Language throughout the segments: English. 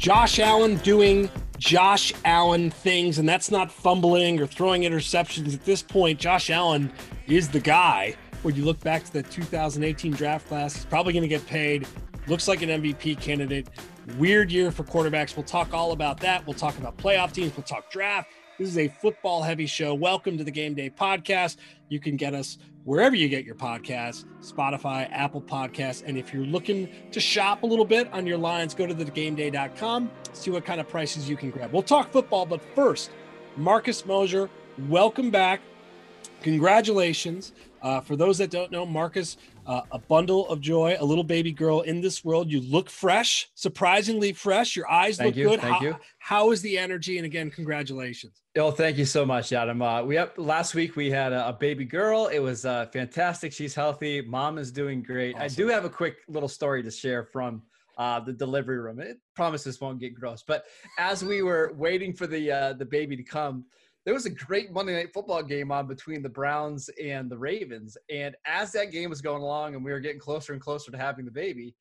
Josh Allen doing Josh Allen things, and that's not fumbling or throwing interceptions at this point. Josh Allen is the guy. When you look back to the 2018 draft class, he's probably going to get paid. Looks like an MVP candidate. Weird year for quarterbacks. We'll talk all about that. We'll talk about playoff teams. We'll talk draft. This is a football heavy show. Welcome to the Game Day Podcast. You can get us wherever you get your podcasts Spotify, Apple Podcasts. And if you're looking to shop a little bit on your lines, go to thegameday.com, see what kind of prices you can grab. We'll talk football, but first, Marcus Mosher, welcome back. Congratulations. Uh, for those that don't know, Marcus, uh, a bundle of joy, a little baby girl in this world. You look fresh, surprisingly fresh. Your eyes thank look you, good. Thank how, you. how is the energy? And again, congratulations. Oh, thank you so much, Adam. Uh, we up last week. We had a, a baby girl. It was uh, fantastic. She's healthy. Mom is doing great. Awesome. I do have a quick little story to share from uh, the delivery room. It promises won't get gross. But as we were waiting for the uh, the baby to come, there was a great Monday night football game on between the Browns and the Ravens. And as that game was going along and we were getting closer and closer to having the baby,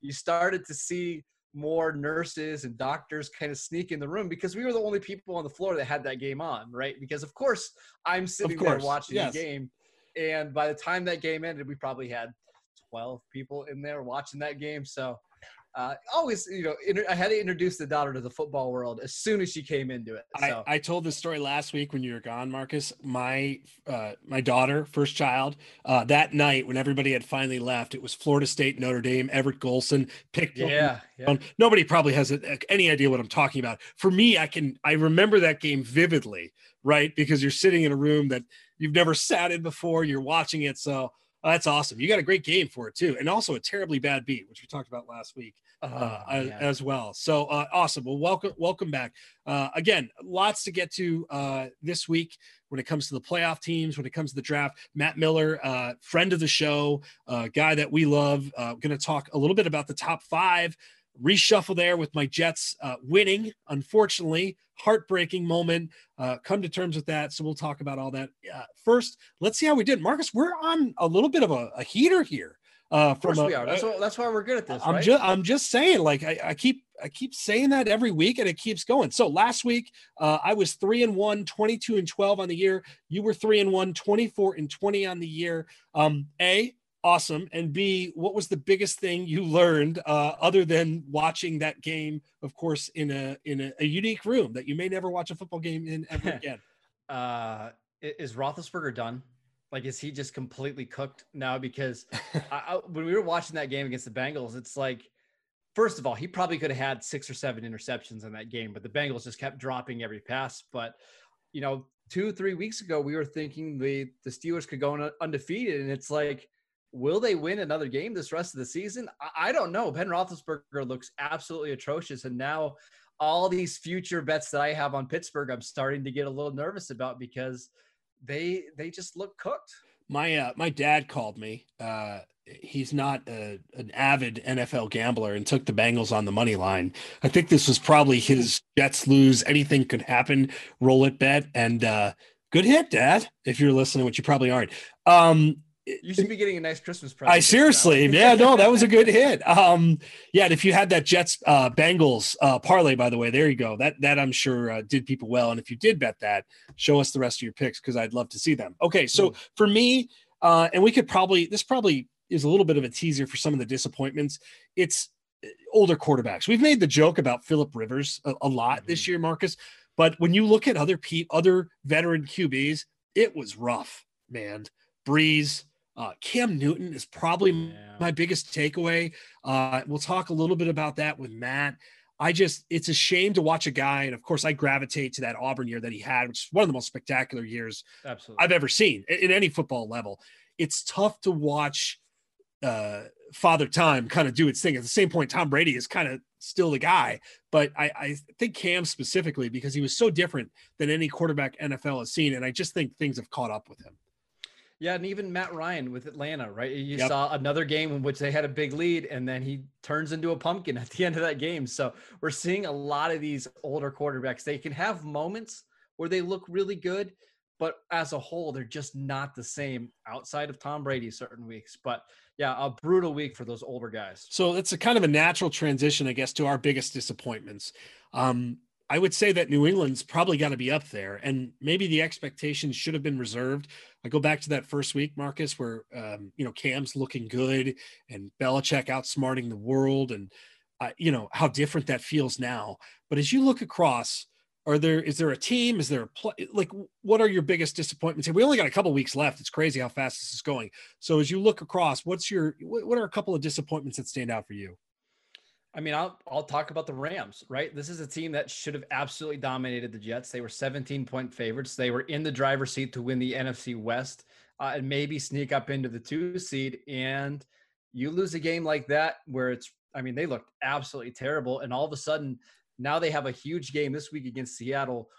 you started to see more nurses and doctors kind of sneak in the room because we were the only people on the floor that had that game on, right? Because of course I'm sitting course, there watching yes. the game. And by the time that game ended, we probably had 12 people in there watching that game. So uh, always, you know, I had to introduce the daughter to the football world as soon as she came into it. So. I, I told this story last week when you were gone, Marcus. My uh, my daughter, first child, uh, that night when everybody had finally left, it was Florida State, Notre Dame, Everett Golson picked. yeah, yeah. Nobody probably has a, any idea what I'm talking about. For me, I can I remember that game vividly, right? Because you're sitting in a room that you've never sat in before. You're watching it, so uh, that's awesome. You got a great game for it too, and also a terribly bad beat, which we talked about last week uh, Oh, as, yeah. as well. So uh, awesome. Well, welcome, welcome back. Uh, again, lots to get to uh, this week when it comes to the playoff teams, when it comes to the draft. Matt Miller, uh, friend of the show, uh, guy that we love. Uh, going to talk a little bit about the top five. Reshuffle there with my Jets uh, winning, unfortunately, heartbreaking moment. Uh, come to terms with that. So we'll talk about all that. Uh, first, let's see how we did. Marcus, we're on a little bit of a, a heater here. Uh, Of course a- we are. That's, what, that's why we're good at this, I'm right? just I'm just saying, like I, I keep I keep saying that every week and it keeps going. So last week uh, I was three and one, 22 and 12 on the year. You were three and one, 24 and 20 on the year. Um, A, awesome. And B, what was the biggest thing you learned uh, other than watching that game, of course, in a in a, a unique room that you may never watch a football game in ever again? uh, is Roethlisberger done? Like, is he just completely cooked now? Because I, I, when we were watching that game against the Bengals, it's like, first of all, he probably could have had six or seven interceptions in that game, but the Bengals just kept dropping every pass. But you know, two three weeks ago, we were thinking the the Steelers could go un- undefeated, and it's like, will they win another game this rest of the season? I, don't know. Ben Roethlisberger looks absolutely atrocious, and now all these future bets that I have on Pittsburgh, I'm starting to get a little nervous about because they they just look cooked. my uh, my dad called me. Uh, he's not a, an avid NFL gambler and took the Bengals on the money line. I think this was probably his Jets lose. Anything could happen. Roll it bet and uh, good hit, Dad. If you're listening, which you probably aren't. Um, You should be getting a nice Christmas present. I seriously, yeah, no, that was a good hit. Um, yeah, and if you had that Jets uh, Bengals uh, parlay, by the way, there you go. That that I'm sure uh, did people well. And if you did bet that, show us the rest of your picks because I'd love to see them. Okay, so for me, uh, and we could probably this probably is a little bit of a teaser for some of the disappointments. It's uh, older quarterbacks. We've made the joke about Philip Rivers a, a lot this year, Marcus. But when you look at other pe- other veteran QBs, it was rough, man. Brees, uh, Cam Newton is probably Yeah. my biggest takeaway. Uh, we'll talk a little bit about that with Matt. I just, it's a shame to watch a guy. And of course, I gravitate to that Auburn year that he had, which is one of the most spectacular years Absolutely. I've ever seen in, in any football level. It's tough to watch uh, Father Time kind of do its thing. At the same point, Tom Brady is kind of still the guy, but I, I think Cam specifically because he was so different than any quarterback NFL has seen. And I just think things have caught up with him. Yeah, and even Matt Ryan with Atlanta, right? You Yep. saw another game in which they had a big lead, and then he turns into a pumpkin at the end of that game. So we're seeing a lot of these older quarterbacks. They can have moments where they look really good, but as a whole, they're just not the same outside of Tom Brady certain weeks. But yeah, a brutal week for those older guys. So it's a kind of a natural transition, I guess, to our biggest disappointments. Um, I would say that New England's probably got to be up there, and maybe the expectations should have been reserved. I go back to that first week, Marcus, where um, you know Cam's looking good and Belichick outsmarting the world, and uh, you know how different that feels now. But as you look across, are there is there a team? Is there a play? Like, what are your biggest disappointments? We only got a couple weeks left. It's crazy how fast this is going. So as you look across, what's your what are a couple of disappointments that stand out for you? I mean, I'll I'll talk about the Rams, right? This is a team that should have absolutely dominated the Jets. They were 17 point favorites. They were in the driver's seat to win the NFC West uh, and maybe sneak up into the two seed. And you lose a game like that where it's, I mean, they looked absolutely terrible. And all of a sudden, now they have a huge game this week against Seattle.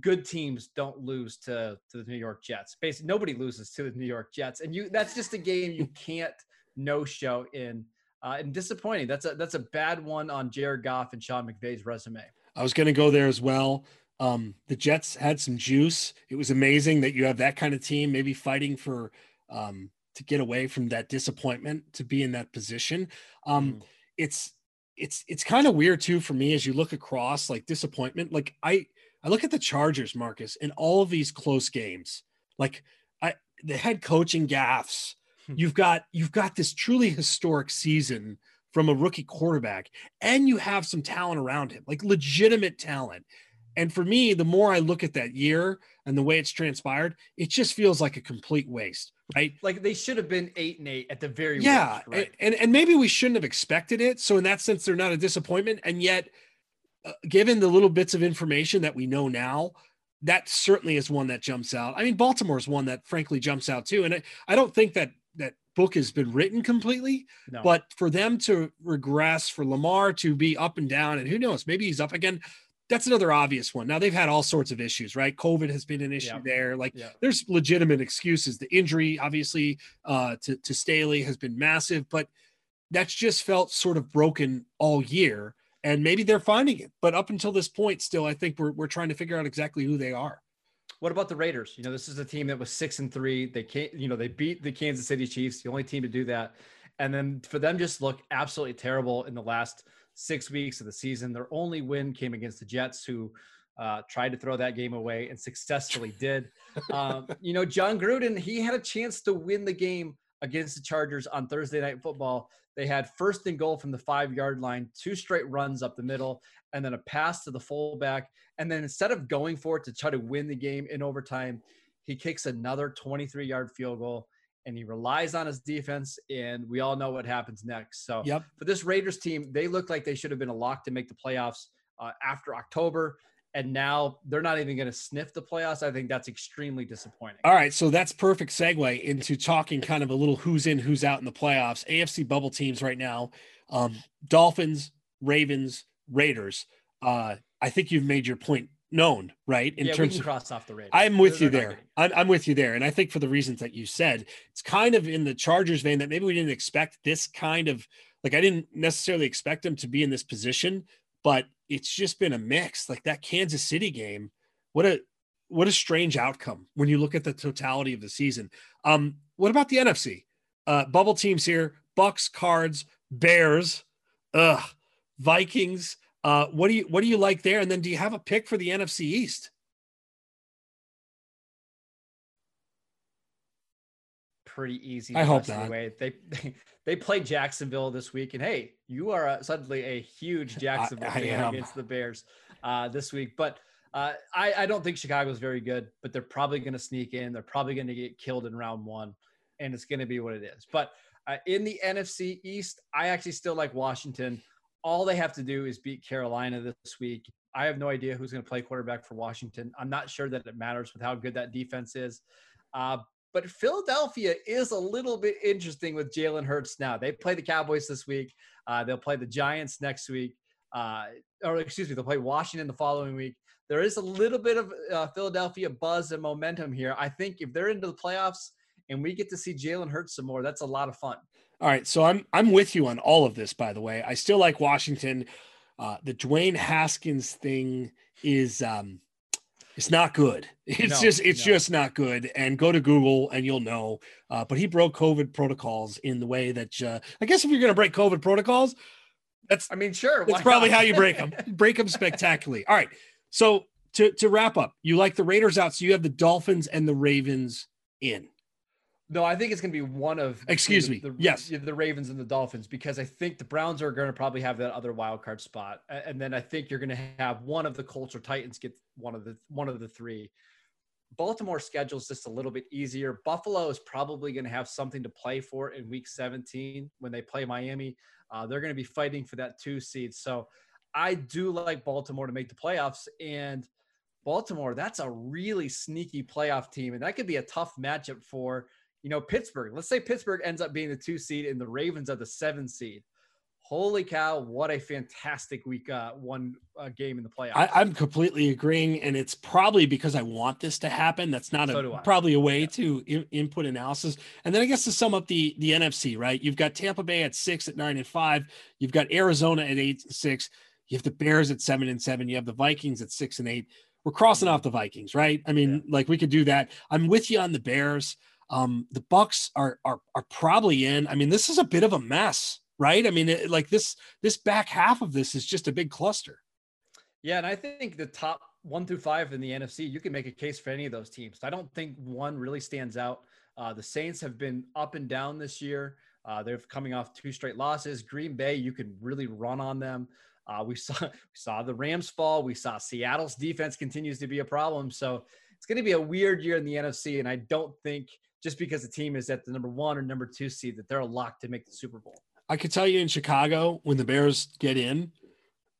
Good teams don't lose to to the New York Jets. Basically, nobody loses to the New York Jets, and you that's just a game you can't no show in uh, and disappointing. That's a that's a bad one on Jared Goff and Sean McVay's resume. I was going to go there as well. Um, the Jets had some juice. It was amazing that you have that kind of team, maybe fighting for um, to get away from that disappointment to be in that position. Um, mm. It's it's it's kind of weird too for me as you look across like disappointment. Like I I look at the Chargers, Marcus, in all of these close games. Like I the head coaching gaffes Hmm. you've got you've got this truly historic season from a rookie quarterback and you have some talent around him like legitimate talent and for me the more i look at that year and the way it's transpired it just feels like a complete waste right like they should have been eight and eight at the very yeah worst, right? and, and maybe we shouldn't have expected it so in that sense they're not a disappointment and yet uh, given the little bits of information that we know now that certainly is one that jumps out. I mean, Baltimore is one that frankly jumps out too. And I, I don't think that that book has been written completely, no. but for them to regress, for Lamar to be up and down, and who knows, maybe he's up again. That's another obvious one. Now they've had all sorts of issues, right? COVID has been an issue there. Like there's legitimate excuses. The injury, obviously, uh, to, to Stanley has been massive, but that's just felt sort of broken all year. And maybe they're finding it. But up until this point, still, I think we're, we're trying to figure out exactly who they are. What about the Raiders? You know, this is a team that was six and three. They can't, you know, they beat the Kansas City Chiefs, the only team to do that. And then for them just look absolutely terrible in the last six weeks of the season. Their only win came against the Jets, who uh, tried to throw that game away and successfully did. Um, you know, Jon Gruden, he had a chance to win the game against the Chargers on Thursday Night Football. They had first and goal from the five yard line, two straight runs up the middle, and then a pass to the fullback. And then instead of going for it to try to win the game in overtime, he kicks another 23 yard field goal and he relies on his defense. And we all know what happens next. So yep. for this Raiders team, they look like they should have been a lock to make the playoffs uh, after October and now they're not even going to sniff the playoffs. I think that's extremely disappointing. All right, so that's perfect segue into talking kind of a little who's in, who's out in the playoffs. AFC bubble teams right now: um, Dolphins, Ravens, Raiders. Uh, I think you've made your point known, right? In yeah, terms of cross off the Raiders. I'm with you there. I'm, I'm with you there, and I think for the reasons that you said, it's kind of in the Chargers vein that maybe we didn't expect this kind of like I didn't necessarily expect them to be in this position, but it's just been a mix. Like that Kansas City game, what a what a strange outcome when you look at the totality of the season. Um, what about the NFC? Uh, bubble teams here: Bucs, Cards, Bears, ugh, Vikings. Uh, what do you what do you like there? And then do you have a pick for the NFC East? pretty easy. I hope not. Anyway, they, they they played Jacksonville this week, and hey, you are a, suddenly a huge Jacksonville I, I fan am. against the Bears uh, this week. But uh, I, I don't think Chicago's very good, but they're probably going to sneak in. They're probably going to get killed in round one, and it's going to be what it is. But uh, in the NFC East, I actually still like Washington. All they have to do is beat Carolina this week. I have no idea who's going to play quarterback for Washington. I'm not sure that it matters with how good that defense is. Uh, but Philadelphia is a little bit interesting with Jalen Hurts now. They play the Cowboys this week. Uh, they'll play the Giants next week. Uh, or excuse me, they'll play Washington the following week. There is a little bit of uh, Philadelphia buzz and momentum here. I think if they're into the playoffs and we get to see Jalen Hurts some more, that's a lot of fun. All right, so I'm I'm with you on all of this. By the way, I still like Washington. Uh, the Dwayne Haskins thing is um, It's not good. It's No, just it's no. just not good. And go to Google and you'll know. Uh, but he broke COVID protocols in the way that uh, I guess if you're going to break COVID protocols, that's I mean, sure. that's probably how you break them. break them spectacularly. All right. So to to wrap up, you like the Raiders out, so you have the Dolphins and the Ravens in. No, I think it's going to be one of. Excuse the- me. the- Yes. the Ravens and the Dolphins because I think the Browns are going to probably have that other wild card spot, and then I think you're going to have one of the Colts or Titans get one of the one of the three. Baltimore schedule's just a little bit easier. Buffalo is probably going to have something to play for in Week 17 when they play Miami. Uh, they're going to be fighting for that two seed. So I do like Baltimore to make the playoffs and. Baltimore, that's a really sneaky playoff team, and that could be a tough matchup for you know, Pittsburgh. Let's say Pittsburgh ends up being the two seed and the Ravens are the seven seed. Holy cow! What a fantastic week uh, one uh, game in the playoffs. I, I'm completely agreeing, and it's probably because I want this to happen. That's not So a probably a way Yeah. to in, input analysis. And then I guess to sum up the the NFC, right? You've got Tampa Bay at six, at nine and five. You've got Arizona at eight and six. You have the Bears at seven and seven. You have the Vikings at six and eight. We're crossing off the Vikings, right? I mean, like we could do that. I'm with you on the Bears. Um, the Bucs are are are probably in. I mean, this is a bit of a mess, right? I mean, it, like this this back half of this is just a big cluster. yeah, and I think the top one through five in the NFC, you can make a case for any of those teams. I don't think one really stands out. Uh, the Saints have been up and down this year. Uh, they're coming off two straight losses. Green Bay, you can really run on them. Uh, we saw we saw the Rams fall. We saw Seattle's defense continues to be a problem. So it's going to be a weird year in the NFC, and I don't think just because the team is at the number one or number two seed that they're a lock to make the Super Bowl. I could tell you in Chicago when the Bears get in,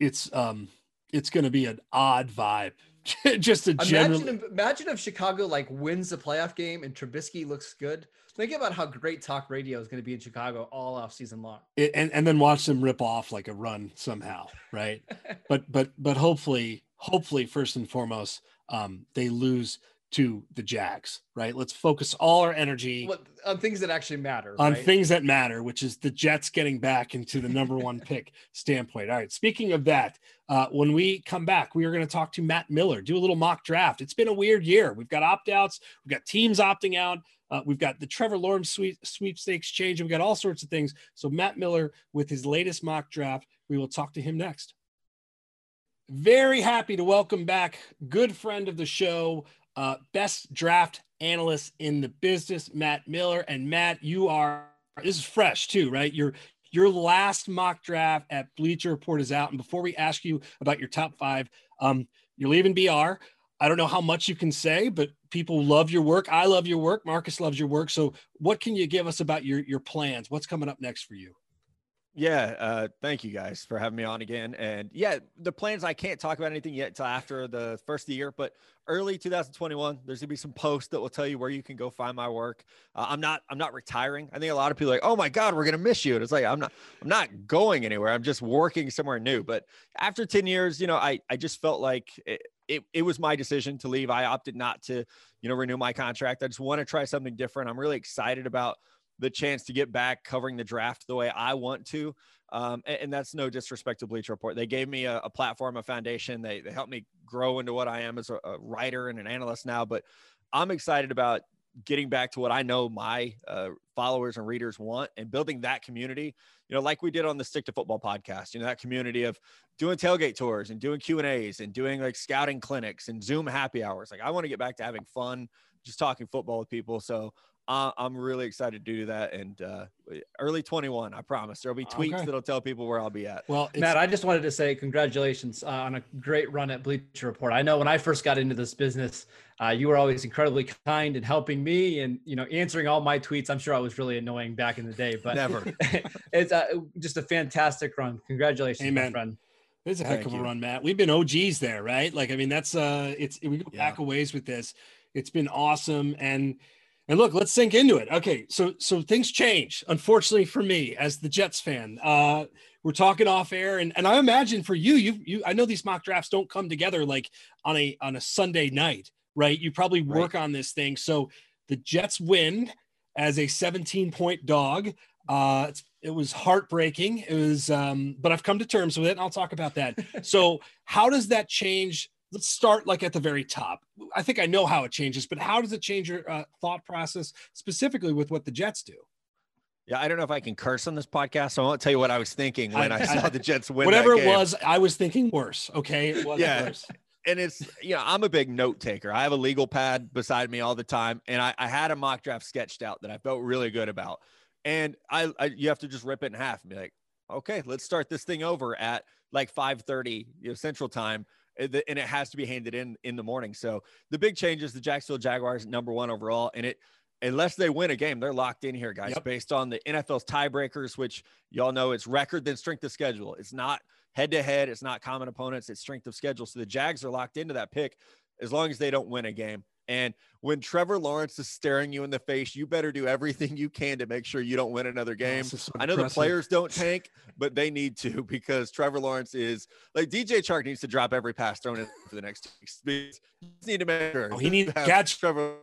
it's um it's going to be an odd vibe. Just a general. Imagine, if, imagine if Chicago like wins the playoff game and Trubisky looks good. Think about how great talk radio is going to be in Chicago all off season long. it, and and then watch them rip off like a run somehow, right? but but but hopefully hopefully first and foremost um they lose to the Jags, right? Let's focus all our energy What on things that actually matter. on right? things that matter, which is the Jets getting back into the number one pick standpoint. All right. Speaking of that, uh, when we come back, we are going to talk to Matt Miller, do a little mock draft. It's been a weird year. We've got opt outs, we've got teams opting out. Uh, we've got the Trevor Lawrence sweep, sweepstakes change. We've got all sorts of things. So, Matt Miller with his latest mock draft, we will talk to him next. Very happy to welcome back good friend of the show, uh, best draft analyst in the business, Matt Miller. And Matt, you are this is fresh too, right? Your your last mock draft at Bleacher Report is out. And before we ask you about your top five, um, you're leaving BR. I don't know how much you can say, but people love your work. I love your work. Marcus loves your work. So, what can you give us about your your plans? What's coming up next for you? Yeah, uh, thank you guys for having me on again. And yeah, the plans I can't talk about anything yet until after the first year, but early 2021, there's gonna be some posts that will tell you where you can go find my work. Uh, I'm not I'm not retiring. I think a lot of people are like, oh my god, we're gonna miss you. And it's like I'm not I'm not going anywhere. I'm just working somewhere new. But after 10 years, you know, I I just felt like it, it, it was my decision to leave. I opted not to, you know, renew my contract. I just want to try something different. I'm really excited about the chance to get back covering the draft the way I want to. Um, and, and that's no disrespect to Bleacher Report. They gave me a, a platform, a foundation. They, they helped me grow into what I am as a, a writer and an analyst now. But I'm excited about getting back to what I know my uh, followers and readers want and building that community, you know, like we did on the Stick to Football podcast, you know, that community of doing tailgate tours and doing Q and A's and doing like scouting clinics and Zoom happy hours. Like I want to get back to having fun, just talking football with people. So uh, I'm really excited to do that. And uh, early 21, I promise there'll be tweets Okay. that'll tell people where I'll be at. Well, Matt, I just wanted to say congratulations uh, on a great run at Bleacher Report. I know when I first got into this business, uh, you were always incredibly kind and helping me, and you know answering all my tweets. I'm sure I was really annoying back in the day, but Never. it's uh, just a fantastic run. Congratulations, my friend. It's a heck Thank of a you. run, Matt. We've been OGs there, right? Like, I mean, that's uh it's we go back a ways with this. It's been awesome. And and look, let's sink into it. Okay, so so things change, unfortunately for me as the Jets fan. Uh we're talking off air, and, and I imagine for you, you you I know these mock drafts don't come together like on a on a Sunday night, right? You probably work on this thing. So the Jets win as a 17 point dog. Uh, it's, it was heartbreaking. It was, um, but I've come to terms with it. And I'll talk about that. so, how does that change let's start like at the very top. I think I know how it changes, but how does it change your uh, thought process specifically with what the Jets do? Yeah, I don't know if I can curse on this podcast, so I won't tell you what I was thinking when I, I saw the Jets win. Whatever it was, I was thinking worse. Okay, it was yeah. worse. And it's you know I'm a big note taker. I have a legal pad beside me all the time, and I, I had a mock draft sketched out that I felt really good about. And I, I you have to just rip it in half and be like, okay, let's start this thing over at like 5:30 you know Central Time Eh, and it has to be handed in in the morning. So the big change is the Jacksonville Jaguars number one overall, and it unless they win a game, they're locked in here, guys, yep. based on the NFL's tiebreakers, which y'all know it's record then strength of schedule. It's not head to head, it's not common opponents, it's strength of schedule. So the Jags are locked into that pick as long as they don't win a game. And when Trevor Lawrence is staring you in the face, you better do everything you can to make sure you don't win another oh, game. So I know the players don't tank, but they need to because Trevor Lawrence is like DJ Chark needs to drop every pass thrown in for the next two need to make sure. Oh, he needs to catch Trevor.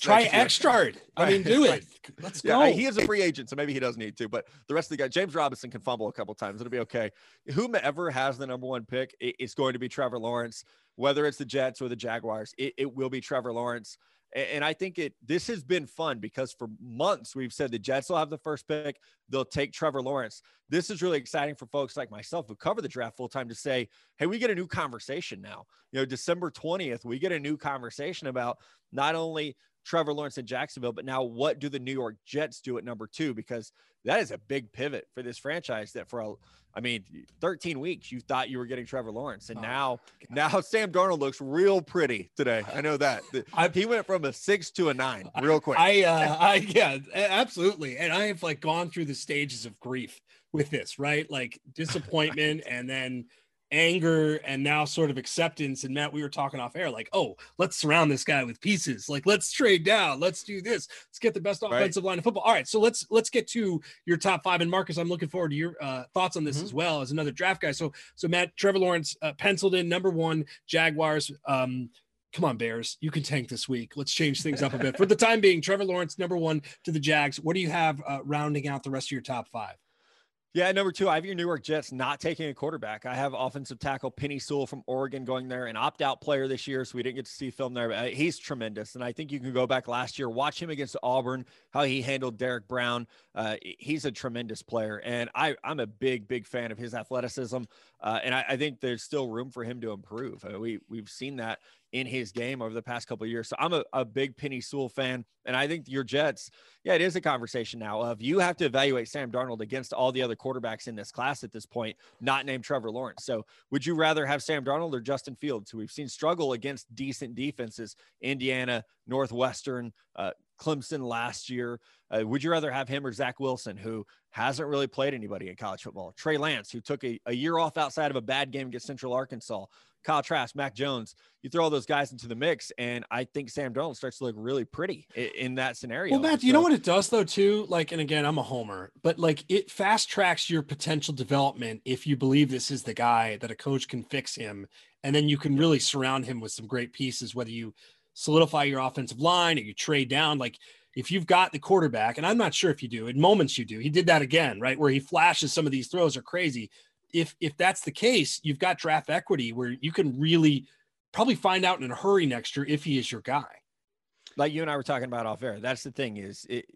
Try extra. I mean, do it. Let's go. Yeah, he is a free agent, so maybe he doesn't need to. But the rest of the guys, James Robinson can fumble a couple times. It'll be okay. Whomever has the number one pick, it's going to be Trevor Lawrence whether it's the Jets or the Jaguars, it, it will be Trevor Lawrence. And I think it this has been fun because for months we've said the Jets will have the first pick. They'll take Trevor Lawrence. This is really exciting for folks like myself who cover the draft full time to say, hey, we get a new conversation now. You know, December 20th, we get a new conversation about not only Trevor Lawrence in Jacksonville, but now what do the New York Jets do at number two? Because that is a big pivot for this franchise that for a I mean, 13 weeks you thought you were getting Trevor Lawrence, and oh, now God. now Sam Darnold looks real pretty today. I know that I, he went from a six to a nine real quick. I, uh, I yeah, absolutely, and I have like gone through the stages of grief with this, right? Like disappointment, and then anger and now sort of acceptance. And Matt, we were talking off air, like, oh, let's surround this guy with pieces. Like, let's trade down. Let's do this. Let's get the best offensive right. line of football. All right, so let's let's get to your top five. And Marcus, I'm looking forward to your uh, thoughts on this mm-hmm. as well as another draft guy. So so Matt, Trevor Lawrence uh, penciled in number one, Jaguars. Um, come on, Bears, you can tank this week. Let's change things up a bit. For the time being, Trevor Lawrence, number one to the Jags. What do you have uh, rounding out the rest of your top five? Yeah, number two, I have your New York Jets not taking a quarterback. I have offensive tackle Penei Sewell from Oregon going there, an opt out player this year, so we didn't get to see film there, but uh, he's tremendous. And I think you can go back last year, watch him against Auburn, how he handled Derrick Brown. Uh, he's a tremendous player, and I, I'm a big, big fan of his athleticism. Uh, and I, I, think there's still room for him to improve. Uh, we we've seen that in his game over the past couple years. So I'm a, a big Penei Sewell fan, and I think your Jets, yeah, it is a conversation now of you have to evaluate Sam Darnold against all the other quarterbacks in this class at this point, not named Trevor Lawrence. So would you rather have Sam Darnold or Justin Fields, who we've seen struggle against decent defenses, Indiana, Northwestern, uh, Clemson last year. Uh, would you rather have him or Zach Wilson, who hasn't really played anybody in college football? Trey Lance, who took a, a year off outside of a bad game against Central Arkansas. Kyle Trask, Mac Jones. You throw all those guys into the mix, and I think Sam Darnold starts to look really pretty in, in that scenario. Well, Matt, so, you know what it does though, too. Like, and again, I'm a homer, but like it fast tracks your potential development if you believe this is the guy that a coach can fix him, and then you can really surround him with some great pieces. Whether you solidify your offensive line or you trade down, like if you've got the quarterback, and I'm not sure if you do, in moments you do. He did that again, right? Where he flashes some of these throws are crazy if if that's the case, you've got draft equity where you can really probably find out in a hurry next year if he is your guy. Like you and I were talking about off air. That's the thing is it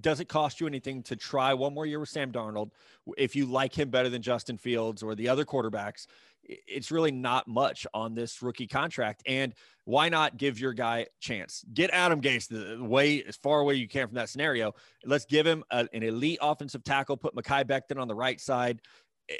does it cost you anything to try one more year with Sam Darnold if you like him better than Justin Fields or the other quarterbacks? It's really not much on this rookie contract. And why not give your guy a chance? Get Adam Gase the way as far away you can from that scenario. Let's give him a, an elite offensive tackle. Put Mekhi Becton on the right side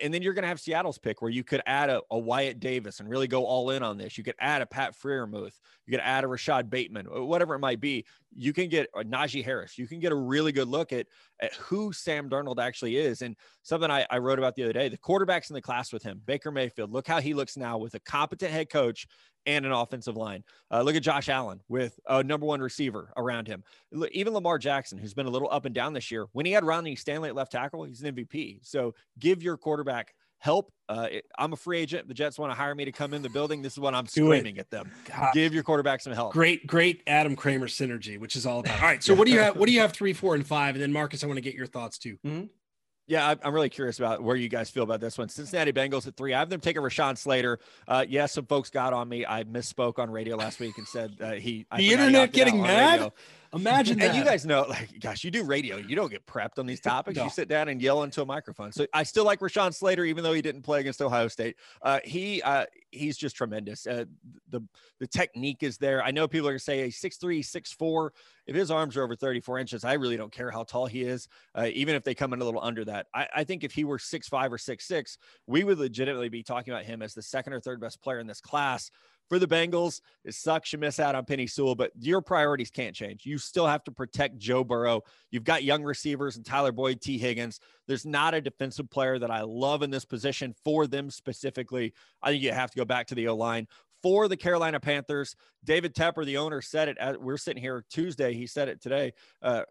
and then you're going to have Seattle's pick where you could add a, a, Wyatt Davis and really go all in on this. You could add a Pat Freiermuth. You could add a Rashod Bateman, whatever it might be. You can get a Najee Harris. You can get a really good look at, at who Sam Darnold actually is. And something I, I wrote about the other day, the quarterbacks in the class with him, Baker Mayfield, look how he looks now with a competent head coach and an offensive line. Uh, look at Josh Allen with a number one receiver around him. Even Lamar Jackson, who's been a little up and down this year, when he had Ronnie Stanley at left tackle, he's an MVP. So give your quarterback help. Uh, I'm a free agent. The Jets want to hire me to come in the building. This is what I'm screaming at them. God. Give your quarterback some help. Great, great Adam Kramer synergy, which is all about. All right. So what do you have? What do you have? Three, four, and five, and then Marcus, I want to get your thoughts too. Mm-hmm. Yeah, I'm really curious about where you guys feel about this one. Cincinnati Bengals at three. I have them taking Rashawn Slater. Uh, yes, yeah, some folks got on me. I misspoke on radio last week and said uh, he. The internet getting mad. Imagine that. And you guys know, like, gosh, you do radio. You don't get prepped on these topics. No. You sit down and yell into a microphone. So I still like Rashawn Slater, even though he didn't play against Ohio State. Uh, he uh, he's just tremendous. Uh, the the technique is there. I know people are gonna say a six three, six four. If his arms are over 34 inches, I really don't care how tall he is, uh, even if they come in a little under that. I, I think if he were six five or six six, we would legitimately be talking about him as the second or third best player in this class for the Bengals. It sucks you miss out on Penei Sewell, but your priorities can't change. You still have to protect Joe Burrow. You've got young receivers and Tyler Boyd, Tee Higgins. There's not a defensive player that I love in this position for them specifically. I think you have to go back to the O line for the Carolina Panthers. David Tepper, the owner, said it. As we're sitting here Tuesday. He said it today uh,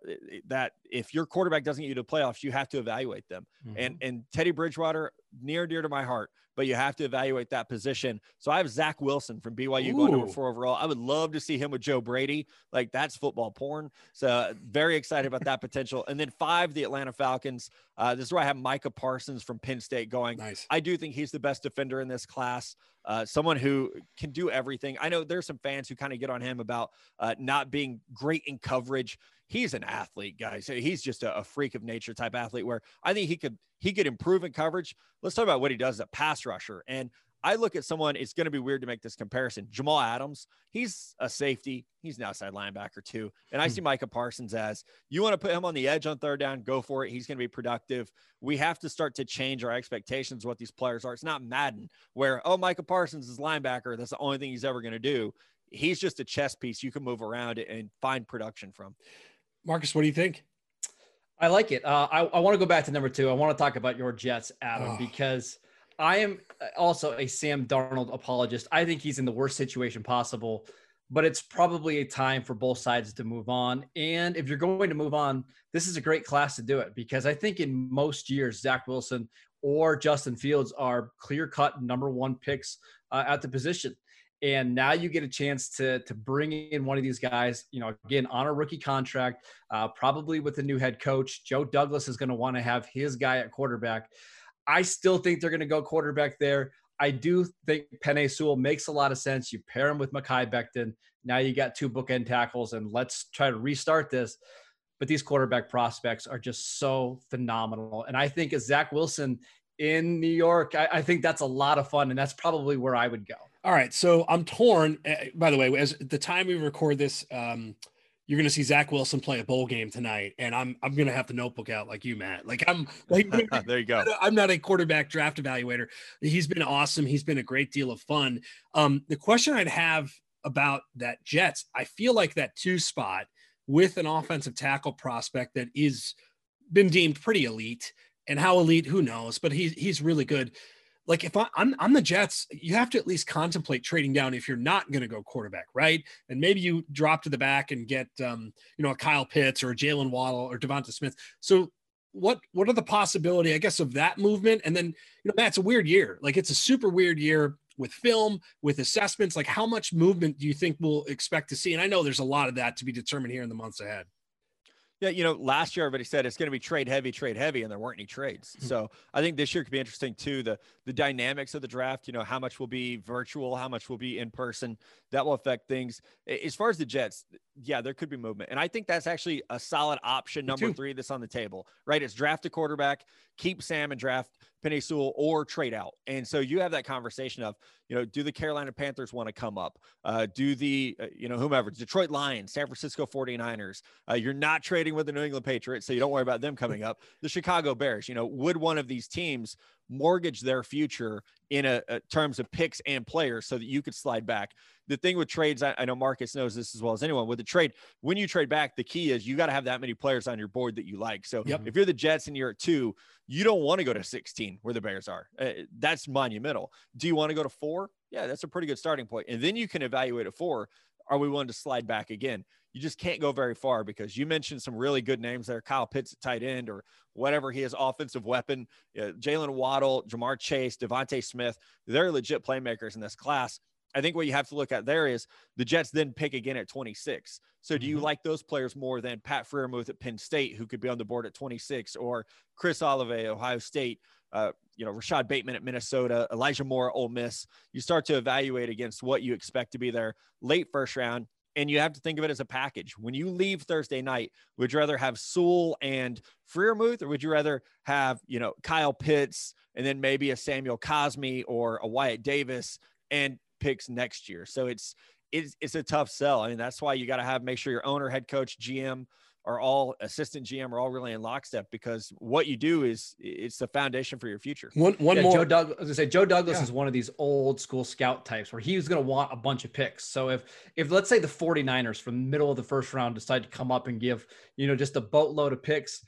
that if your quarterback doesn't get you to playoffs, you have to evaluate them. Mm-hmm. And and Teddy Bridgewater, near dear to my heart, but you have to evaluate that position. So I have Zach Wilson from BYU Ooh. going number four overall. I would love to see him with Joe Brady. Like that's football porn. So very excited about that potential. And then five, the Atlanta Falcons. Uh, this is where I have Micah Parsons from Penn State going. Nice. I do think he's the best defender in this class. Uh, someone who can do everything. I know there's some fans who kind of get on him about uh, not being great in coverage he's an athlete, guys. He's just a, a, freak of nature type athlete where I think he could he could improve in coverage. Let's talk about what he does as a pass rusher. And I look at someone, it's going to be weird to make this comparison. Jamal Adams, he's a safety, he's an outside linebacker too. And I hmm. see Micah Parsons as you want to put him on the edge on third down, go for it. He's going to be productive. We have to start to change our expectations what these players are. It's not Madden where, oh, Micah Parsons is linebacker. That's the only thing he's ever going to do. He's just a chess piece you can move around and find production from. Marcus, what do you think? I like it. Uh, I, I want to go back to number two. I want to talk about your Jets, Adam, oh. because I am also a Sam Darnold apologist. I think he's in the worst situation possible, but it's probably a time for both sides to move on. And if you're going to move on, this is a great class to do it because I think in most years, Zach Wilson or Justin Fields are clear cut number one picks uh, at the position and now you get a chance to to bring in one of these guys you know again on a rookie contract uh, probably with the new head coach. Joe douglas is going to want to have his guy at quarterback. I still think they're going to go quarterback there. I do think Penei Sewell makes a lot of sense. You pair him with Mekhi Becton. Now you got two bookend tackles and let's try to restart this. But these quarterback prospects are just so phenomenal. And i think as zach wilson in new york I, I think that's a lot of fun and that's probably where i would go all right, so I'm torn. Uh, by the way, as the time we record this, um, you're going to see Zach Wilson play a bowl game tonight, and I'm I'm going to have the notebook out like you, Matt. Like I'm like there you go. I'm not a quarterback draft evaluator. He's been awesome. He's been a great deal of fun. Um, the question I'd have about that Jets, I feel like that two spot with an offensive tackle prospect that is been deemed pretty elite, and how elite, who knows? But he's he's really good like if I, I'm I'm the Jets, you have to at least contemplate trading down if you're not going to go quarterback, right? And maybe you drop to the back and get um, you know a Kyle Pitts or a Jaylen Waddle or Devonta Smith. So what what are the possibility, I guess, of that movement? And then you know, Matt, a weird year. Like it's a super weird year with film, with assessments. Like how much movement do you think we'll expect to see? And I know there's a lot of that to be determined here in the months ahead. Yeah, you know, last year everybody said it's going to be trade heavy, trade heavy, and there weren't any trades. Hmm. So I think this year could be interesting too. The the dynamics of the draft, you know, how much will be virtual, how much will be in person. That will affect things. As far as the Jets, yeah, there could be movement, and I think that's actually a solid option number three that's on the table. Right? It's draft a quarterback, keep Sam and draft Penei Sewell or trade out. And so you have that conversation of, you know, do the Carolina Panthers want to come up? Uh, do the, uh, you know, whomever, Detroit Lions, San Francisco 49ers. Uh, you're not trading with the New England Patriots, so you don't worry about them coming up. The Chicago Bears, you know, would one of these teams mortgage their future in a, a, terms of picks and players so that you could slide back. The thing with trades, I, I, know Marcus knows this as well as anyone. With a trade, when you trade back, the key is you got to have that many players on your board that you like. So yep. if you're the Jets and you're at two, you don't want to go to 16 where the Bears are. Uh, that's monumental. Do you want to go to four? Yeah, that's a pretty good starting point. And then you can evaluate at four. Are we willing to slide back again? You just can't go very far because you mentioned some really good names there. Kyle Pitts at tight end or whatever he is, offensive weapon. Uh, Jaylen Waddle, Ja'Marr Chase, DeVonta Smith. They're legit playmakers in this class. I think what you have to look at there is the Jets then pick again at 26. So do you mm-hmm. like those players more than Pat Freiermuth at Penn State, who could be on the board at 26, or Chris Olave, Ohio State, uh, you know, Rashod Bateman at Minnesota, Elijah Moore, Ole Miss? You start to evaluate against what you expect to be there late first round. And you have to think of it as a package. When you leave Thursday night, would you rather have Sewell and Freiermuth, or would you rather have, you know, Kyle Pitts and then maybe a Samuel Cosmi or a Wyatt Davis and picks next year. So it's it's it's a tough sell. I mean, that's why you got to have make sure your owner, head coach, GM, are all assistant GM are all really in lockstep because what you do is it's the foundation for your future. One one yeah, more. Joe Doug, I was say Joe Douglas yeah. is one of these old school scout types where he was going to want a bunch of picks. So if if let's say the 49ers from the middle of the first round decide to come up and give, you know, just a boatload of picks,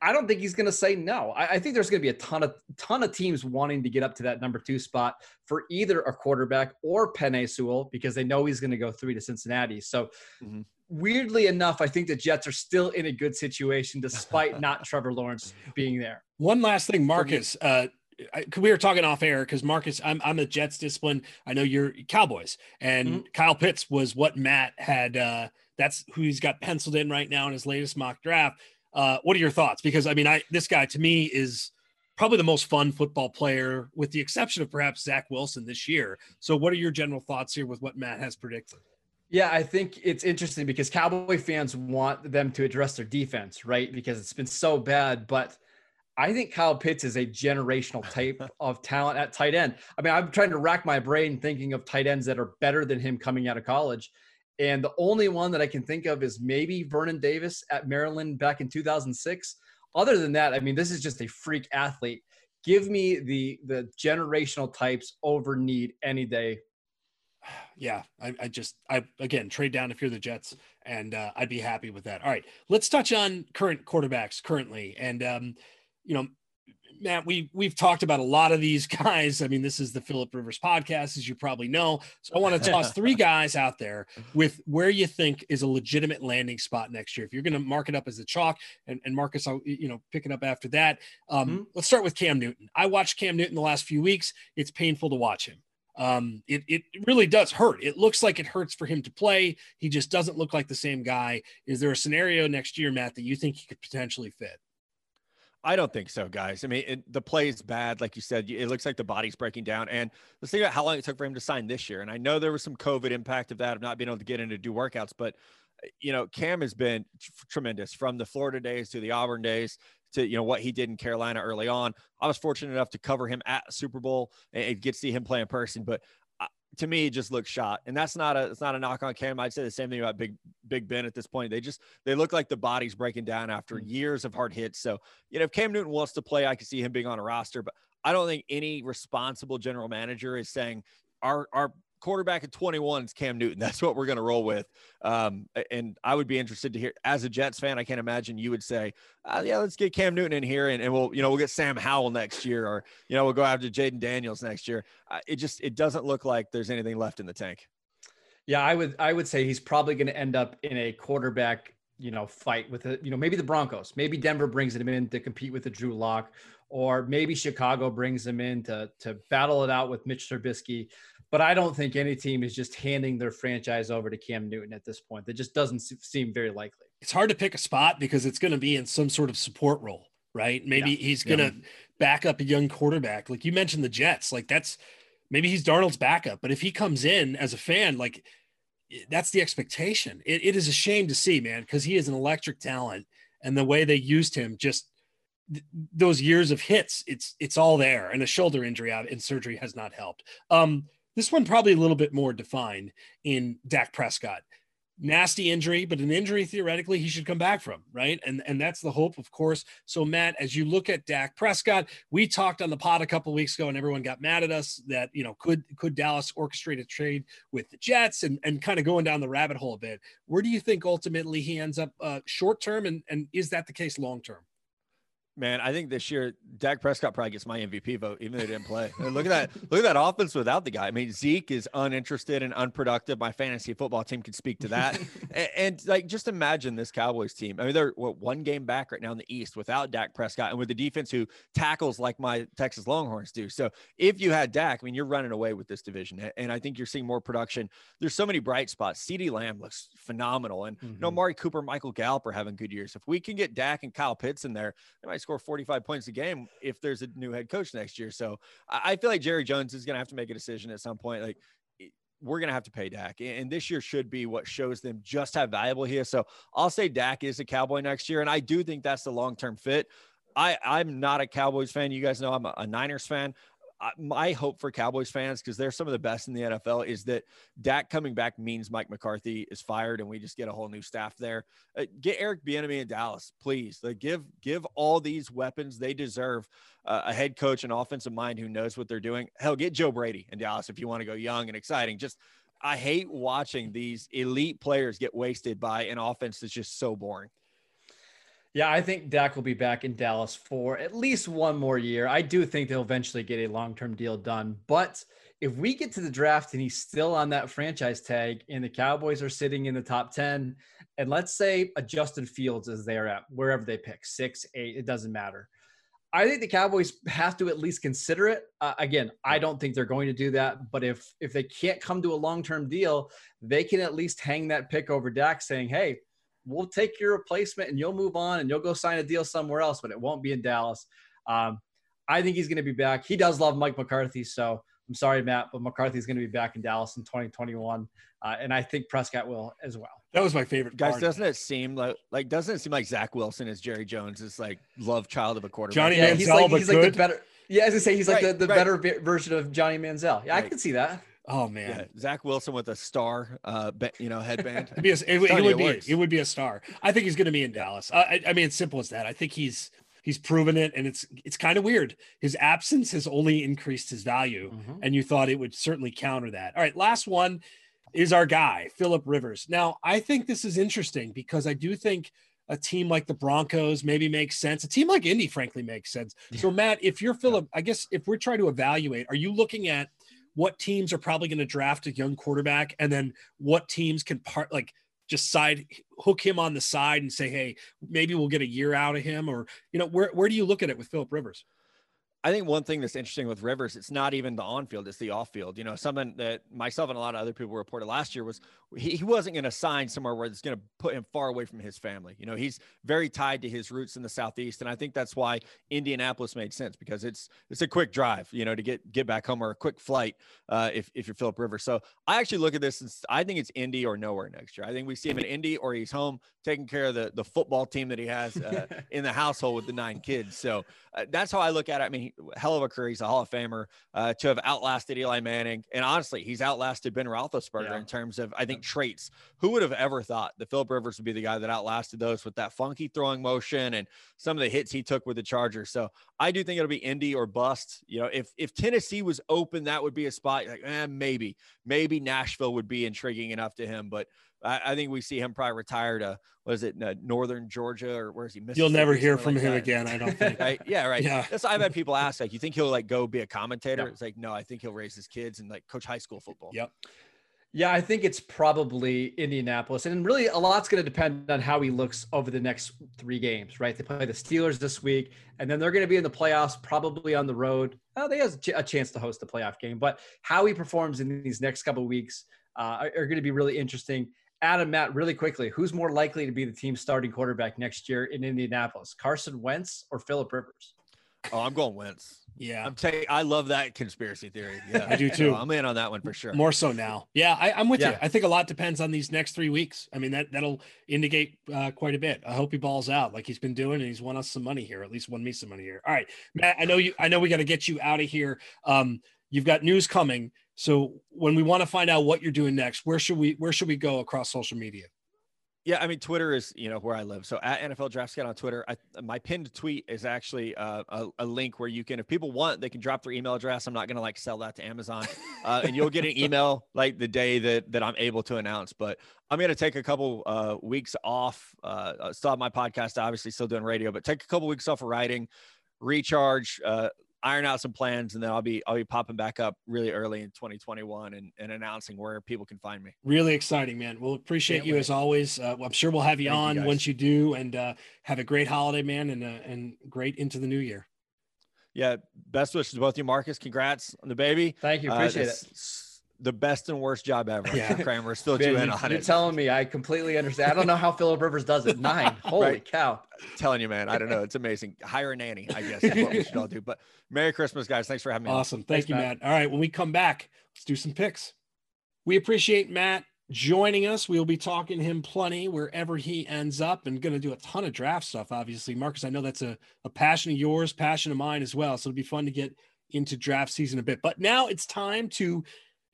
I don't think he's going to say no. I, I think there's going to be a ton of ton of teams wanting to get up to that number two spot for either a quarterback or Penei Sewell because they know he's going to go three to Cincinnati. So. Mm-hmm. Weirdly enough, I think the Jets are still in a good situation despite not Trevor Lawrence being there. One last thing, Marcus. Uh, I, we were talking off air because Marcus, I'm I'm a Jets discipline. I know you're Cowboys, and mm-hmm. Kyle Pitts was what Matt had. Uh, that's who he's got penciled in right now in his latest mock draft. Uh, what are your thoughts? Because I mean, I this guy to me is probably the most fun football player, with the exception of perhaps Zach Wilson this year. So, what are your general thoughts here with what Matt has predicted? Yeah, I think it's interesting because Cowboy fans want them to address their defense, right? Because it's been so bad. But I think Kyle Pitts is a generational type of talent at tight end. I mean, I'm trying to rack my brain thinking of tight ends that are better than him coming out of college. And the only one that I can think of is maybe Vernon Davis at Maryland back in 2006. Other than that, I mean, this is just a freak athlete. Give me the the generational types over need any day. Yeah, I, I just I again trade down if you're the Jets, and uh, I'd be happy with that. All right, let's touch on current quarterbacks currently, and um, you know Matt, we we've talked about a lot of these guys. I mean, this is the Philip Rivers podcast, as you probably know. So I want to toss three guys out there with where you think is a legitimate landing spot next year. If you're going to mark it up as a chalk, and, and Marcus, I'll you know pick it up after that. Um, mm-hmm. Let's start with Cam Newton. I watched Cam Newton the last few weeks. It's painful to watch him. Um, it, it really does hurt. It looks like it hurts for him to play. He just doesn't look like the same guy. Is there a scenario next year, Matt, that you think he could potentially fit? I don't think so, guys. I mean, it, the play is bad, like you said. It looks like the body's breaking down. And let's think about how long it took for him to sign this year. And I know there was some COVID impact of that, of not being able to get in to do workouts. But you know, Cam has been t- tremendous from the Florida days to the Auburn days to you know what he did in Carolina early on. I was fortunate enough to cover him at Super Bowl and get to see him play in person. But to me it just looks shot and that's not a it's not a knock on cam i'd say the same thing about big big ben at this point they just they look like the body's breaking down after mm. years of hard hits so you know if cam newton wants to play i can see him being on a roster but i don't think any responsible general manager is saying our our quarterback at 21 is Cam Newton. That's what we're going to roll with. Um, and I would be interested to hear, as a Jets fan, I can't imagine you would say, uh, yeah, let's get Cam Newton in here and, and we'll, you know, we'll get Sam Howell next year or, you know, we'll go after Jayden Daniels next year. Uh, it just, it doesn't look like there's anything left in the tank. Yeah, I would, I would say he's probably going to end up in a quarterback, you know, fight with it. You know, maybe the Broncos, maybe Denver brings him in to compete with the Drew Lock, or maybe Chicago brings him in to, to battle it out with Mitch Trubisky. But I don't think any team is just handing their franchise over to Cam Newton at this point. That just doesn't seem very likely. It's hard to pick a spot because it's going to be in some sort of support role, right? Maybe yeah. he's going to yeah. back up a young quarterback. Like you mentioned the Jets, like that's maybe he's Darnold's backup. But if he comes in as a fan, like that's the expectation. it, it is a shame to see, man, because he is an electric talent. And the way they used him just those years of hits, it's it's all there, and a shoulder injury out and surgery has not helped. Um, this one probably a little bit more defined in Dak Prescott. Nasty injury, but an injury theoretically he should come back from, right? And and that's the hope, of course. So Matt, as you look at Dak Prescott, we talked on the pod a couple weeks ago, and everyone got mad at us that you know could could Dallas orchestrate a trade with the Jets and and kind of going down the rabbit hole a bit. Where do you think ultimately he ends up uh, short term, and and is that the case long term? Man, I think this year Dak Prescott probably gets my MVP vote, even though he didn't play. look at that! Look at that offense without the guy. I mean, Zeke is uninterested and unproductive. My fantasy football team could speak to that. and, and, like, just imagine this Cowboys team. I mean, they're what, one game back right now in the East without Dak Prescott, and with the defense who tackles like my Texas Longhorns do. So if you had Dak, I mean, you're running away with this division, and I think you're seeing more production. There's so many bright spots. CeeDee Lamb looks phenomenal, and mm-hmm. you know, mm-hmm. Amari Cooper, Michael Gallup are having good years. If we can get Dak and Kyle Pitts in there, they might score 45 points a game if there's a new head coach next year. So I feel like Jerry Jones is going to have to make a decision at some point. Like we're going to have to pay Dak. And this year should be what shows them just how valuable he is. So I'll say Dak is a Cowboy next year. And I do think that's the long term fit. I, I'm not a Cowboys fan. You guys know I'm a, a Niners fan my hope for Cowboys fans, because they're some of the best in the NFL, is that Dak coming back means Mike McCarthy is fired and we just get a whole new staff there. Uh, get Eric Bieniemy in Dallas, please. Like, give give all these weapons they deserve. Uh, a head coach and offensive mind who knows what they're doing. Hell, get Joe Brady in Dallas if you want to go young and exciting. Just I hate watching these elite players get wasted by an offense that's just so boring. Yeah, I think Dak will be back in Dallas for at least one more year. I do think they'll eventually get a long term deal done. But if we get to the draft and he's still on that franchise tag and the Cowboys are sitting in the top 10, and let's say a Justin Fields is there at wherever they pick six, eight, it doesn't matter. I think the Cowboys have to at least consider it. Uh, again, I don't think they're going to do that, but if if they can't come to a long term deal, they can at least hang that pick over Dak, saying, "Hey, we'll take your replacement and you'll move on and you'll go sign a deal somewhere else, but it won't be in Dallas. Um, I think he's going to be back. He does love Mike McCarthy, so I'm sorry, Matt, but McCarthy's going to be back in Dallas in 2021, uh, and I think Prescott will as well. That was my favorite. Guys, doesn't it seem like like doesn't it seem like Zach Wilson is Jerry Jones is like love child of a quarterback? Johnny yeah, Manziel, he's like, but he's good. like the better. Yeah, as I say, he's like right, the, the right. better version of Johnny Manziel. Yeah, right. I can see that. Oh man, yeah, Zach Wilson with a star, uh, be, you know, headband. It'd be a, it, it would be it would be a star. I think he's going to be in Dallas. I, I mean, it's simple as that. I think he's he's proven it, and it's it's kind of weird. His absence has only increased his value, mm-hmm. and you thought it would certainly counter that. All right, last one is our guy Philip Rivers. Now, I think this is interesting because I do think a team like the Broncos maybe makes sense. A team like Indy, frankly, makes sense. Yeah. So, Matt, if you're Philip, I guess if we're trying to evaluate, are you looking at what teams are probably going to draft a young quarterback and then what teams can part like just side hook him on the side and say, hey, maybe we'll get a year out of him, or you know, where where do you look at it with Philip Rivers? I think one thing that's interesting with Rivers, it's not even the on field, it's the off field. You know, something that myself and a lot of other people reported last year was he, he wasn't going to sign somewhere where it's going to put him far away from his family. You know, he's very tied to his roots in the Southeast. And I think that's why Indianapolis made sense because it's it's a quick drive, you know, to get get back home or a quick flight uh, if, if you're Philip Rivers. So I actually look at this and I think it's Indy or nowhere next year. I think we see him in Indy or he's home taking care of the, the football team that he has uh, in the household with the nine kids. So uh, that's how I look at it. I mean, hell of a career. He's a Hall of Famer uh, to have outlasted Eli Manning. And honestly, he's outlasted Ben Roethlisberger yeah. in terms of, I think, traits. Who would have ever thought that Philip Rivers would be the guy that outlasted those with that funky throwing motion and some of the hits he took with the Chargers? So I do think it'll be Indy or bust. You know, if if Tennessee was open, that would be a spot. Like, eh, maybe, maybe Nashville would be intriguing enough to him, but I, I, think we see him probably retire to what is it, uh, Northern Georgia or where is he? Missing? You'll never hear from like him that. again. I don't think. right? Yeah, right. Yeah. That's I've had people ask like, you think he'll like go be a commentator? It's like, no, I think he'll raise his kids and like coach high school football. Yep. Yeah, I think it's probably Indianapolis. And really, a lot's going to depend on how he looks over the next three games, right? They play the Steelers this week, and then they're going to be in the playoffs, probably on the road. Oh, they have a chance to host the playoff game, but how he performs in these next couple weeks uh, are, are going to be really interesting. Adam, Matt, really quickly, who's more likely to be the team's starting quarterback next year in Indianapolis, Carson Wentz or Philip Rivers? Oh, I'm going Wentz. Yeah, I'm taking. I love that conspiracy theory. Yeah, I do too. So I'm in on that one for sure. More so now. Yeah, I, am with yeah. you. I think a lot depends on these next three weeks. I mean, that that'll indicate uh, quite a bit. I hope he balls out like he's been doing, and he's won us some money here. At least won me some money here. All right, Matt. I know you. I know we got to get you out of here. Um, you've got news coming. So when we want to find out what you're doing next, where should we where should we go across social media? Yeah, I mean, Twitter is you know where I live. So at NFL Draft Scout on Twitter, I, my pinned tweet is actually uh, a, a, link where you can, if people want, they can drop their email address. I'm not gonna like sell that to Amazon, uh, and you'll get an email like the day that that I'm able to announce. But I'm gonna take a couple uh, weeks off. Uh, still have my podcast, obviously, still doing radio, but take a couple weeks off of writing, recharge, uh, iron out some plans and then I'll be I'll be popping back up really early in 2021 and, and announcing where people can find me. Really exciting, man. We'll appreciate Can't you wait. as always. Uh, I'm sure we'll have you Thank on you once you do and uh, have a great holiday, man, and uh, and great into the new year. Yeah, best wishes to both you, Marcus. Congrats on the baby. Thank you. Uh, Appreciate it the best and worst job ever. Yeah. Kramer still Man, you in on you're it. You're telling me I completely understand. I don't know how Philip Rivers does it. Nine. Holy right. cow. I'm telling you, man. I don't know. It's amazing. Hire a nanny, I guess, is what we should all do. But Merry Christmas, guys. Thanks for having me. Awesome. Thank Thanks, you, Matt. Matt. All right. When we come back, let's do some picks. We appreciate Matt joining us. We'll be talking to him plenty wherever he ends up and going to do a ton of draft stuff, obviously. Marcus, I know that's a, a passion of yours, passion of mine as well. So it'll be fun to get into draft season a bit. But now it's time to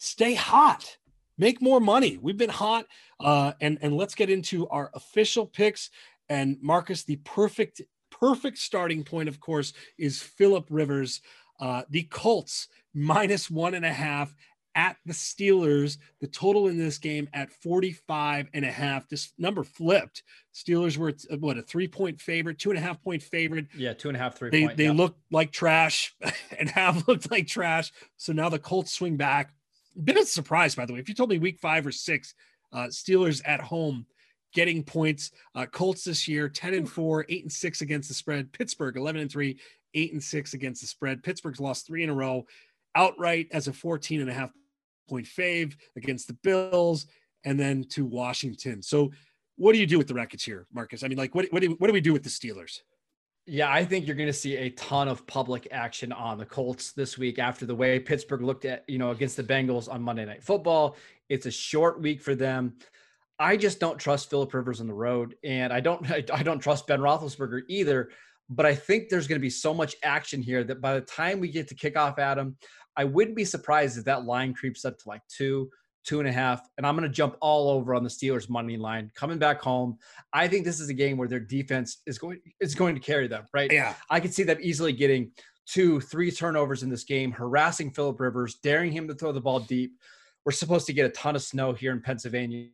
stay hot, make more money. We've been hot, uh, and and let's get into our official picks. And Marcus, the perfect perfect starting point, of course, is Philip Rivers. Uh, the Colts minus one and a half at the Steelers. The total in this game at 45 and a half. This number flipped. Steelers were what a three point favorite, two and a half point favorite. Yeah, two and a half, three. They point, they yeah. looked like trash and have looked like trash. So now the Colts swing back been a surprise, by the way. If you told me week five or six, uh, Steelers at home getting points, uh, Colts this year 10 and 4, 8 and 6 against the spread, Pittsburgh 11 and 3, 8 and 6 against the spread. Pittsburgh's lost three in a row outright as a 14 and a half point fave against the Bills and then to Washington. So, what do you do with the Rackets here, Marcus? I mean, like, what, what, do, what do we do with the Steelers? Yeah, I think you're going to see a ton of public action on the Colts this week after the way Pittsburgh looked at, you know, against the Bengals on Monday Night Football. It's a short week for them. I just don't trust Philip Rivers on the road, and I don't I don't trust Ben Roethlisberger either. But I think there's going to be so much action here that by the time we get to kick off, Adam, I wouldn't be surprised if that line creeps up to like two, two and a half, and I'm going to jump all over on the Steelers money line coming back home. I think this is a game where their defense is going is going to carry them, right? Yeah, I could see them easily getting two, three turnovers in this game, harassing Philip Rivers, daring him to throw the ball deep. We're supposed to get a ton of snow here in Pennsylvania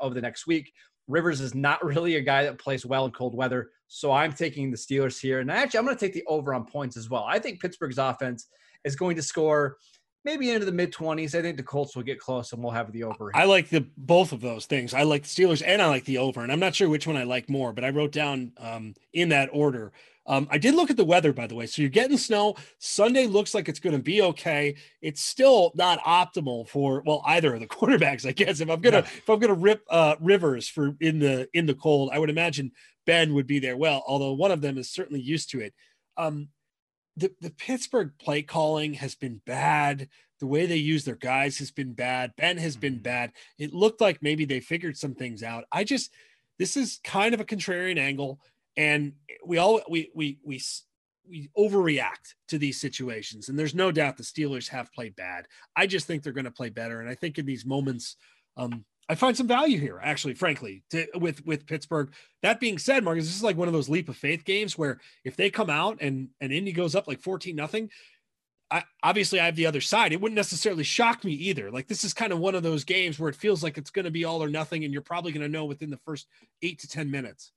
over the next week. Rivers is not really a guy that plays well in cold weather, so I'm taking the Steelers here, and actually I'm going to take the over on points as well. I think Pittsburgh's offense is going to score maybe into the mid 20s. I think the Colts will get close and we'll have the over. I like the both of those things. I like the Steelers and I like the over. And I'm not sure which one I like more, but I wrote down um, in that order. Um, I did look at the weather, by the way. So you're getting snow. Sunday looks like it's going to be okay. It's still not optimal for well either of the quarterbacks, I guess. If I'm gonna yeah. if I'm gonna rip uh, Rivers for in the in the cold, I would imagine Ben would be there. Well, although one of them is certainly used to it. Um, the, the Pittsburgh play calling has been bad. The way they use their guys has been bad. Ben has been mm-hmm. bad. It looked like maybe they figured some things out. I just, this is kind of a contrarian angle, and we all we we we we overreact to these situations. And there's no doubt the Steelers have played bad. I just think they're going to play better. And I think in these moments, um, I find some value here, actually, frankly, to, with with Pittsburgh. That being said, Marcus, this is like one of those leap of faith games where if they come out and and Indy goes up like fourteen nothing, I obviously I have the other side. It wouldn't necessarily shock me either. Like this is kind of one of those games where it feels like it's going to be all or nothing, and you're probably going to know within the first eight to ten minutes.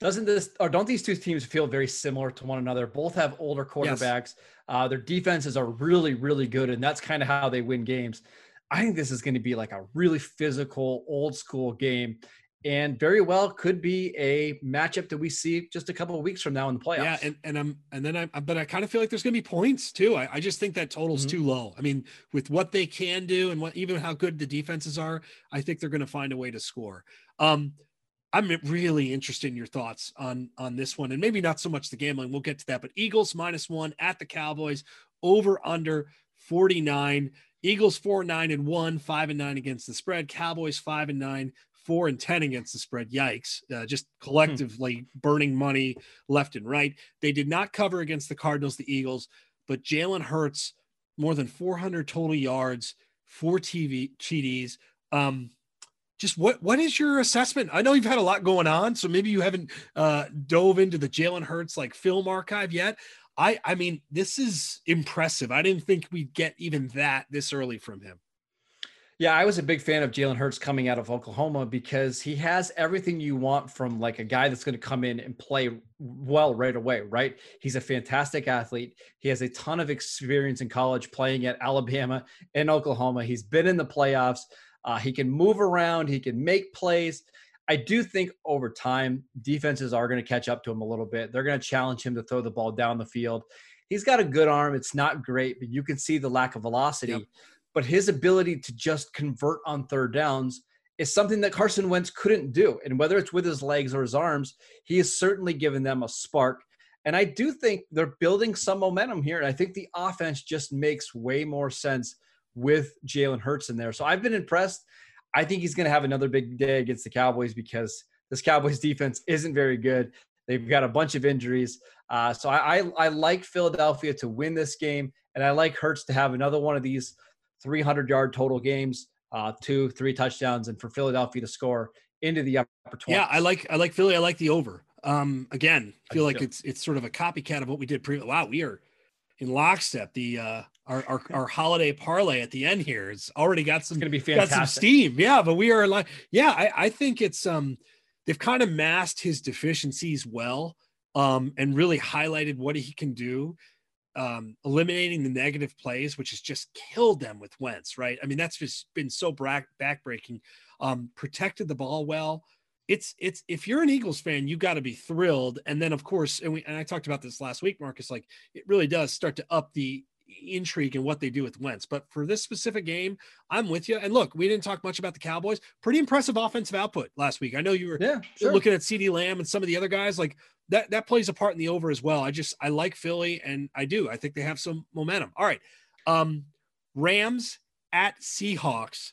Doesn't this or don't these two teams feel very similar to one another? Both have older quarterbacks. Yes. Uh, their defenses are really, really good, and that's kind of how they win games. I think this is going to be like a really physical, old school game, and very well could be a matchup that we see just a couple of weeks from now in the playoffs. Yeah, and, and I'm and then I but I kind of feel like there's going to be points too. I, I just think that total's mm-hmm. too low. I mean, with what they can do and what even how good the defenses are, I think they're going to find a way to score. Um, I'm really interested in your thoughts on on this one, and maybe not so much the gambling. We'll get to that, but Eagles minus one at the Cowboys over under 49. Eagles four nine and one, five and nine against the spread. Cowboys five and nine, four and ten against the spread. Yikes! Uh, just hmm. collectively hmm. burning money left and right. They did not cover against the Cardinals, the Eagles, but Jalen Hurts more than 400 total yards, four TV TDs. Um, just what what is your assessment? I know you've had a lot going on, so maybe you haven't uh, dove into the Jalen Hurts like film archive yet. I I mean, this is impressive. I didn't think we'd get even that this early from him. Yeah, I was a big fan of Jalen Hurts coming out of Oklahoma because he has everything you want from like a guy that's going to come in and play well right away, right? He's a fantastic athlete. He has a ton of experience in college playing at Alabama and Oklahoma. He's been in the playoffs. Uh, he can move around, he can make plays. I do think over time, defenses are going to catch up to him a little bit. They're going to challenge him to throw the ball down the field. He's got a good arm. It's not great, but you can see the lack of velocity. Yep. But his ability to just convert on third downs is something that Carson Wentz couldn't do. And whether it's with his legs or his arms, he has certainly given them a spark. And I do think they're building some momentum here. And I think the offense just makes way more sense with Jalen Hurts in there. So I've been impressed. I think he's going to have another big day against the Cowboys because this Cowboys defense isn't very good. They've got a bunch of injuries. Uh, so I, I, I like Philadelphia to win this game, and I like Hurts to have another one of these 300 yard total games, uh, two, three touchdowns, and for Philadelphia to score into the upper 20s. Yeah, I like I like Philly. I like the over. Um, again, feel like it's it's sort of a copycat of what we did pre. Wow, we are in lockstep. The uh, our, our, our holiday parlay at the end here is already got some. It's gonna be fantastic. Got some steam, yeah. But we are like, yeah, I, I think it's um, they've kind of masked his deficiencies well, um, and really highlighted what he can do, um, eliminating the negative plays, which has just killed them with Wentz, right? I mean, that's just been so back backbreaking. Um, protected the ball well. It's it's if you're an Eagles fan, you got to be thrilled. And then of course, and we and I talked about this last week, Marcus. Like it really does start to up the intrigue in what they do with Wentz. But for this specific game, I'm with you. And look, we didn't talk much about the Cowboys. Pretty impressive offensive output last week. I know you were yeah, sure. looking at CeeDee Lamb and some of the other guys. Like that, that plays a part in the over as well. I just I like Philly, and I do. I think they have some momentum. All right. Um, Rams at Seahawks.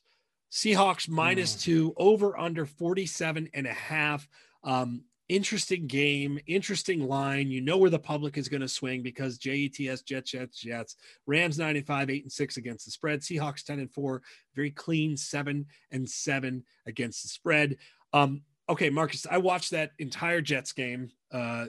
Seahawks minus mm. two, over under 47 and a half. Um, interesting game, interesting line. You know where the public is going to swing because JETS, Jets, Jets, Jets. Rams 95, 8 and 6 against the spread. Seahawks 10 and 4, very clean 7 and 7 against the spread. Um, okay, Marcus, I watched that entire Jets game. Uh,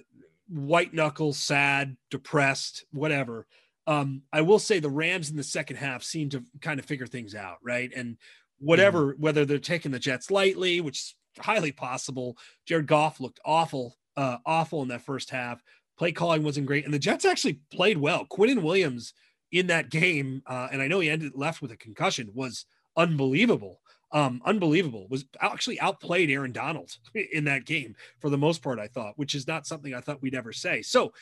white knuckles, sad, depressed, whatever. Um, I will say the Rams in the second half seem to kind of figure things out, right? And whatever, mm-hmm. whether they're taking the Jets lightly, which is highly possible. Jared Goff looked awful, uh, awful in that first half. Play calling wasn't great, and the Jets actually played well. Quinnen Williams in that game, uh, and I know he ended left with a concussion, was unbelievable. Um, unbelievable. Was actually outplayed Aaron Donald in that game for the most part. I thought, which is not something I thought we'd ever say. So,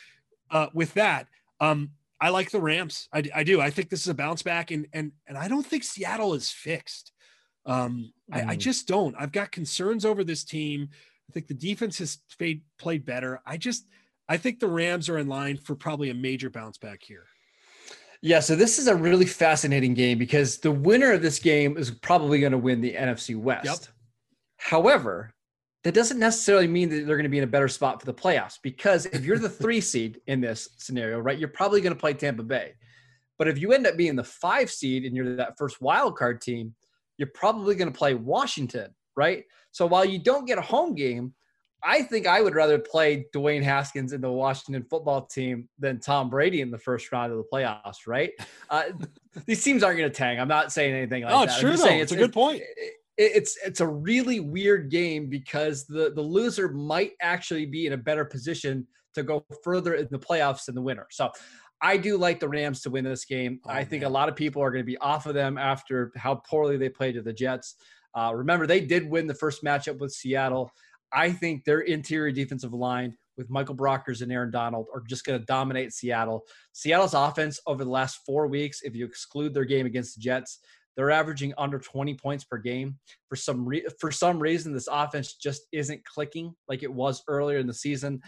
uh, with that, um, I like the Rams. I, I do. I think this is a bounce back, and and and I don't think Seattle is fixed. Um, mm. I, I, mm. just don't. I've got concerns over this team. I think the defense has played, played better. I just, I think the Rams are in line for probably a major bounce back here. Yeah, so this is a really fascinating game because the winner of this game is probably going to win the NFC West. Yep. However, that doesn't necessarily mean that they're going to be in a better spot for the playoffs because if you're the three seed in this scenario, right, you're probably going to play Tampa Bay. But if you end up being the five seed and you're that first wild card team, you're probably going to play Washington, right? So while you don't get a home game, I think I would rather play Dwayne Haskins in the Washington football team than Tom Brady in the first round of the playoffs, right? Uh, these teams aren't going to tank. I'm not saying anything like oh, that. Sure, I'm though. It's, a good point. It, it's it's a really weird game because the the loser might actually be in a better position to go further in the playoffs than the winner. So I do like the Rams to win this game. Oh, I think man. a lot of people are going to be off of them after how poorly they played to the Jets. Uh, remember, they did win the first matchup with Seattle. I think their interior defensive line with Michael Brockers and Aaron Donald are just going to dominate Seattle. Seattle's offense over the last four weeks, if you exclude their game against the Jets, they're averaging under 20 points per game. For some re- for some reason, this offense just isn't clicking like it was earlier in the season.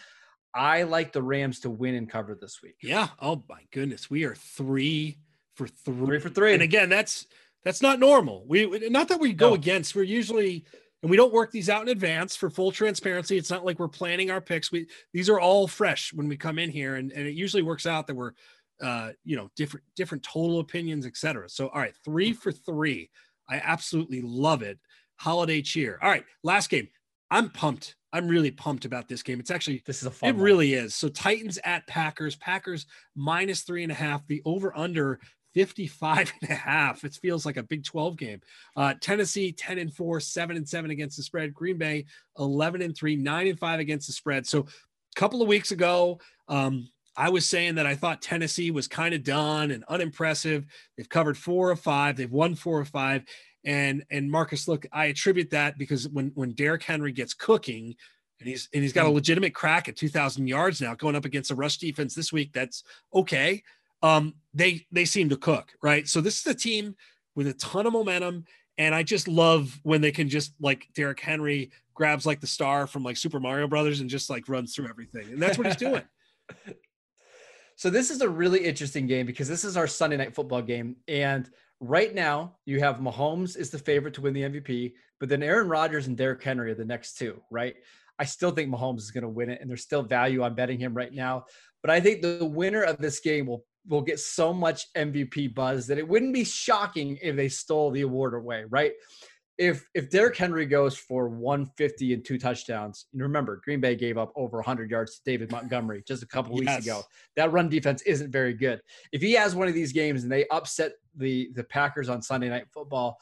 I like the Rams to win and cover this week. Yeah. Oh my goodness, we are three for three. Three for three. And again, that's that's not normal. We not that we go no. against. We're usually and we don't work these out in advance for full transparency. It's not like we're planning our picks. We these are all fresh when we come in here, and, and it usually works out that we're uh you know different different total opinions, etc. So all right, three for three. I absolutely love it. holiday cheer. All right, last game. I'm pumped. I'm really pumped about this game. It's actually this is a fun. It one. really is. So Titans at Packers. Packers minus three and a half. The over under 55 and a half. It feels like a Big 12 game. Uh, Tennessee 10 and 4, 7 and 7 against the spread. Green Bay 11 and 3, 9 and 5 against the spread. So a couple of weeks ago, um, I was saying that I thought Tennessee was kind of done and unimpressive. They've covered four or five. They've won four or five. And and Marcus, look, I attribute that because when when Derrick Henry gets cooking, and he's and he's got a mm. legitimate crack at 2,000 yards now, going up against a rush defense this week. That's okay. Um, they they seem to cook, right? So this is a team with a ton of momentum, and I just love when they can just like Derrick Henry grabs like the star from like Super Mario Brothers and just like runs through everything, and that's what he's doing. So this is a really interesting game because this is our Sunday night football game, and right now you have Mahomes is the favorite to win the MVP, but then Aaron Rodgers and Derrick Henry are the next two, right? I still think Mahomes is going to win it, and there's still value on betting him right now. But I think the winner of this game will will get so much MVP buzz that it wouldn't be shocking if they stole the award away, right? If if Derrick Henry goes for 150 and two touchdowns, and remember Green Bay gave up over 100 yards to David Montgomery just a couple yes. weeks ago. That run defense isn't very good. If he has one of these games and they upset the the Packers on Sunday Night Football,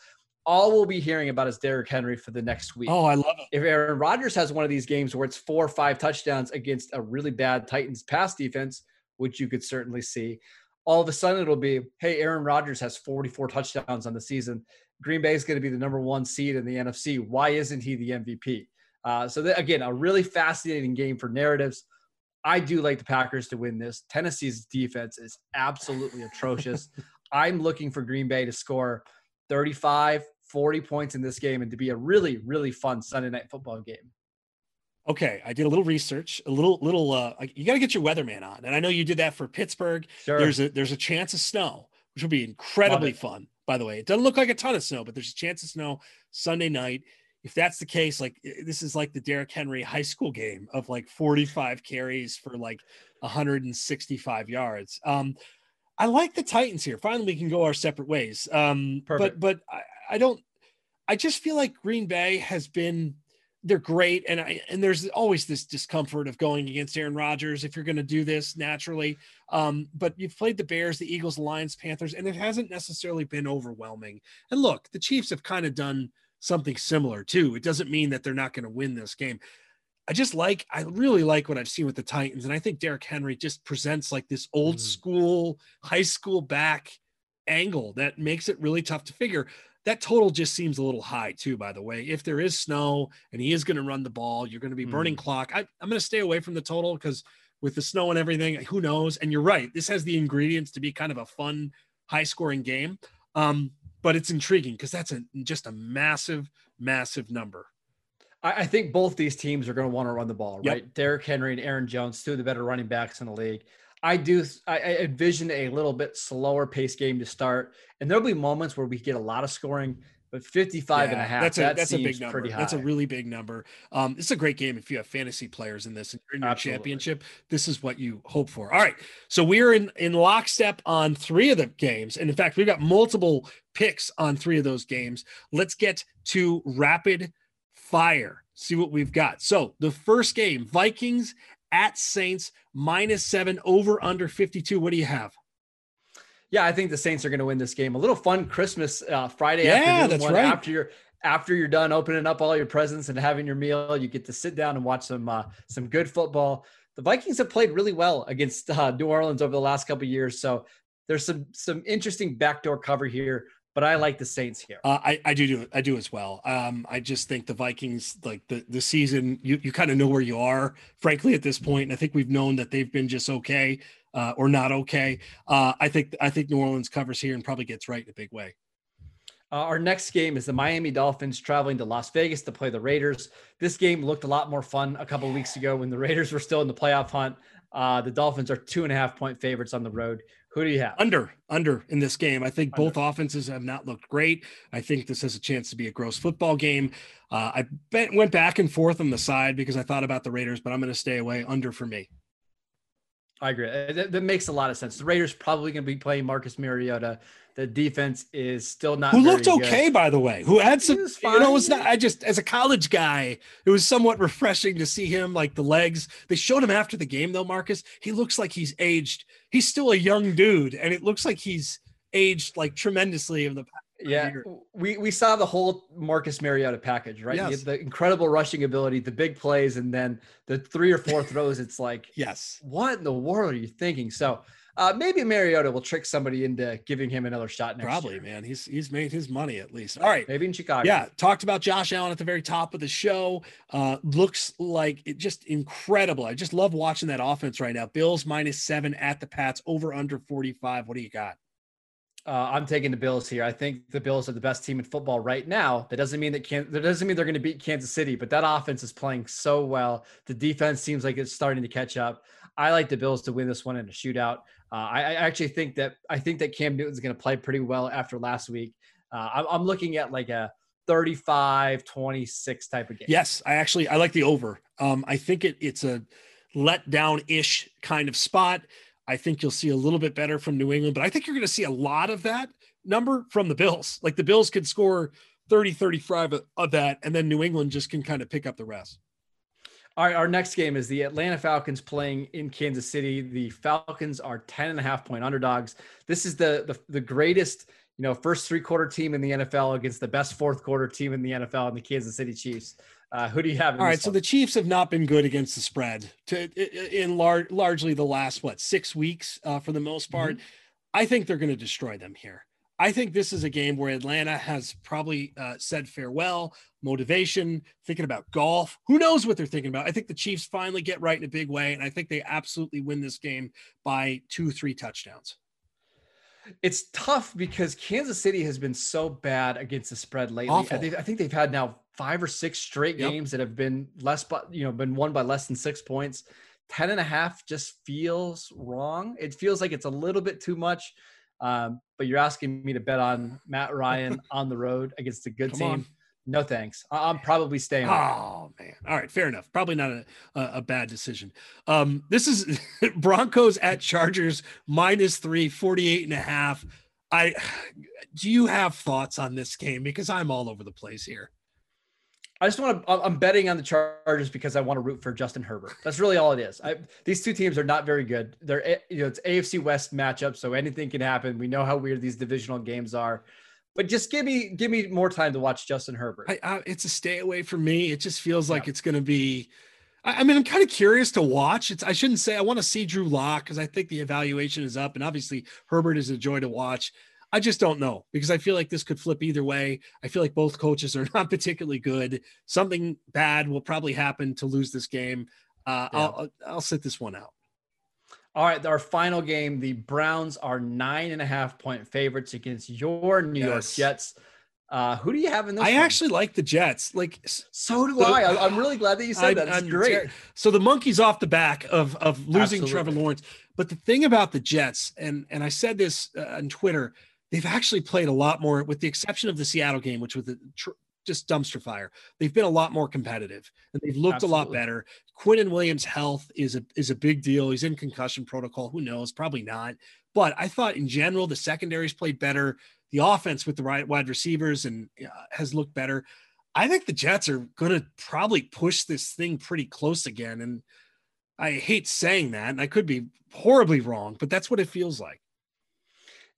all we'll be hearing about is Derrick Henry for the next week. Oh, I love it. If Aaron Rodgers has one of these games where it's four or five touchdowns against a really bad Titans pass defense, which you could certainly see, all of a sudden it'll be, hey, Aaron Rodgers has 44 touchdowns on the season. Green Bay is going to be the number one seed in the NFC. Why isn't he the MVP? Uh, so that, again, a really fascinating game for narratives. I do like the Packers to win this. Tennessee's defense is absolutely atrocious. I'm looking for Green Bay to score 35, 40 points in this game and to be a really, really fun Sunday night football game. Okay, I did a little research, a little little uh you got to get your weatherman on. And I know you did that for Pittsburgh. Sure. There's a there's a chance of snow, which will be incredibly fun by the way. It doesn't look like a ton of snow, but there's a chance of snow Sunday night. If that's the case, like this is like the Derrick Henry high school game of like 45 carries for like 165 yards. Um, I like the Titans here. Finally, we can go our separate ways. Um, Perfect. but but I, I don't. I just feel like Green Bay has been they're great, and I and there's always this discomfort of going against Aaron Rodgers if you're going to do this naturally. Um, but you've played the Bears, the Eagles, Lions, Panthers, and it hasn't necessarily been overwhelming. And look, the Chiefs have kind of done something similar too. It doesn't mean that they're not going to win this game. I just like, I really like what I've seen with the Titans, and I think Derrick Henry just presents like this old mm. school, high school back angle that makes it really tough to figure that total just seems a little high too by the way if there is snow and he is going to run the ball you're going to be burning mm. clock I, i'm going to stay away from the total because with the snow and everything who knows and you're right this has the ingredients to be kind of a fun high scoring game um, but it's intriguing because that's a just a massive massive number I, think both these teams are going to want to run the ball, right? Yep. Derrick Henry and Aaron Jones, two of the better running backs in the league. I do I, I envision a little bit slower pace game to start, and there'll be moments where we get a lot of scoring. But 55 yeah, and a half, that's a, that that's a big number. That's a really big number. Um, it's a great game if you have fantasy players in this and you're in your Absolutely. championship. This is what you hope for. All right. So we're in, in lockstep on three of the games. And in fact, we've got multiple picks on three of those games. Let's get to rapid fire. See what we've got. So the first game, Vikings at Saints minus seven over under 52. What do you have? Yeah, I think the Saints are going to win this game. A little fun Christmas uh, Friday yeah, afternoon. That's right. After you're after you're done opening up all your presents and having your meal, you get to sit down and watch some uh, some good football. The Vikings have played really well against uh, New Orleans over the last couple years, so there's some some interesting backdoor cover here but I like the Saints here. Uh, I, I do do I do as well. Um, I just think the Vikings like the the season you you kind of know where you are, frankly, at this point. And I think we've known that they've been just okay uh, or not okay. Uh, I think I think New Orleans covers here and probably gets right in a big way. Uh, our next game is the Miami Dolphins traveling to Las Vegas to play the Raiders. This game looked a lot more fun a couple weeks ago when the Raiders were still in the playoff hunt. Uh, the Dolphins are two and a half point favorites on the road. Who do you have? Under, under in this game. I think under. both offenses have not looked great. I think this has a chance to be a gross football game. Uh, I bet, went back and forth on the side because I thought about the Raiders, but I'm going to stay away under for me. I agree. Uh, that, that, makes a lot of sense. The Raiders probably going to be playing Marcus Mariota. The defense is still not. Who looked okay, good. by the way. Who had some. You know, it was not. I just as a college guy, it was somewhat refreshing to see him like the legs. They showed him after the game though, Marcus. He looks like he's aged. He's still a young dude, and it looks like he's aged like tremendously in the yeah, we we saw the whole Marcus Mariota package, right? Yes. The incredible rushing ability, the big plays, and then the three or four throws. It's like, yes, what in the world are you thinking? So uh, maybe Mariota will trick somebody into giving him another shot next Probably, year. man. He's he's made his money at least. All right, maybe in Chicago. Yeah, talked about Josh Allen at the very top of the show. Uh, looks like it just incredible. I just love watching that offense right now. Bills minus seven at the Pats, over under forty five. What do you got? Uh, I'm taking the Bills here. I think the Bills are the best team in football right now. That doesn't mean that can that doesn't mean they're going to beat Kansas City, but that offense is playing so well. The defense seems like it's starting to catch up. I like the Bills to win this one in a shootout. Uh, I, I, actually think that I think that Cam Newton's going to play pretty well after last week. Uh, I'm, I'm looking at like a 35 26 type of game. Yes, I actually I like the over. Um, I think it it's a letdown ish kind of spot. I think you'll see a little bit better from New England, but I think you're going to see a lot of that number from the Bills. Like the Bills could score 30, 35 of that, and then New England just can kind of pick up the rest. All right, our next game is the Atlanta Falcons playing in Kansas City. The Falcons are 10 and a half point underdogs. This is the, the, the greatest, you know, first three quarter team in the NFL against the best fourth quarter team in the NFL and the Kansas City Chiefs. Uh, who do you have? All right, so the Chiefs have not been good against the spread to in large largely the last what six weeks uh, for the most part. Mm-hmm. I think they're going to destroy them here. I think this is a game where Atlanta has probably uh, said farewell, motivation, thinking about golf. Who knows what they're thinking about? I think the Chiefs finally get right in a big way, and I think they absolutely win this game by two, three touchdowns. It's tough because Kansas City has been so bad against the spread lately. I think, I think they've had now five or six straight yep. games that have been less, but you know, been won by less than six points. 10 and a half just feels wrong. It feels like it's a little bit too much. Um, but you're asking me to bet on Matt Ryan on the road against a good Come team. On. No thanks. I'm probably staying. Oh man. All right, fair enough. Probably not a, a, a bad decision. Um, this is Broncos at Chargers minus three, 48 and a half. I do you have thoughts on this game? Because I'm all over the place here. I just want to. I'm betting on the Chargers because I want to root for Justin Herbert. That's really all it is. I, these two teams are not very good. They're eh, you know it's AFC West matchup, so anything can happen. We know how weird these divisional games are, but just give me give me more time to watch Justin Herbert. I, I, it's a stay away from me. It just feels like yeah. it's going to be. I, I mean, I'm kind of curious to watch. It's I shouldn't say I want to see Drew Lock because I think the evaluation is up, and obviously Herbert is a joy to watch. I just don't know because I feel like this could flip either way. I feel like both coaches are not particularly good. Something bad will probably happen to lose this game. Uh, yeah. I'll I'll sit this one out. All right, our final game. The Browns are nine and a half point favorites against your New yes. York Jets. Uh, who do you have in this? I one? actually like the Jets. Like so do I. I'm really glad that you said I, that. That's I'm great. So the monkeys off the back of of losing Absolutely. Trevor Lawrence. But the thing about the Jets, and and I said this uh, on Twitter they've actually played a lot more, with the exception of the Seattle game, which was tr- just dumpster fire. They've been a lot more competitive and they've looked Absolutely. a lot better. Quinnen Williams' health is a is a big deal. He's in concussion protocol. Who knows? Probably not. But I thought in general the secondaries played better. The offense with the right wide receivers and uh, has looked better. I think the Jets are going to probably push this thing pretty close again. And I hate saying that, and I could be horribly wrong, but that's what it feels like.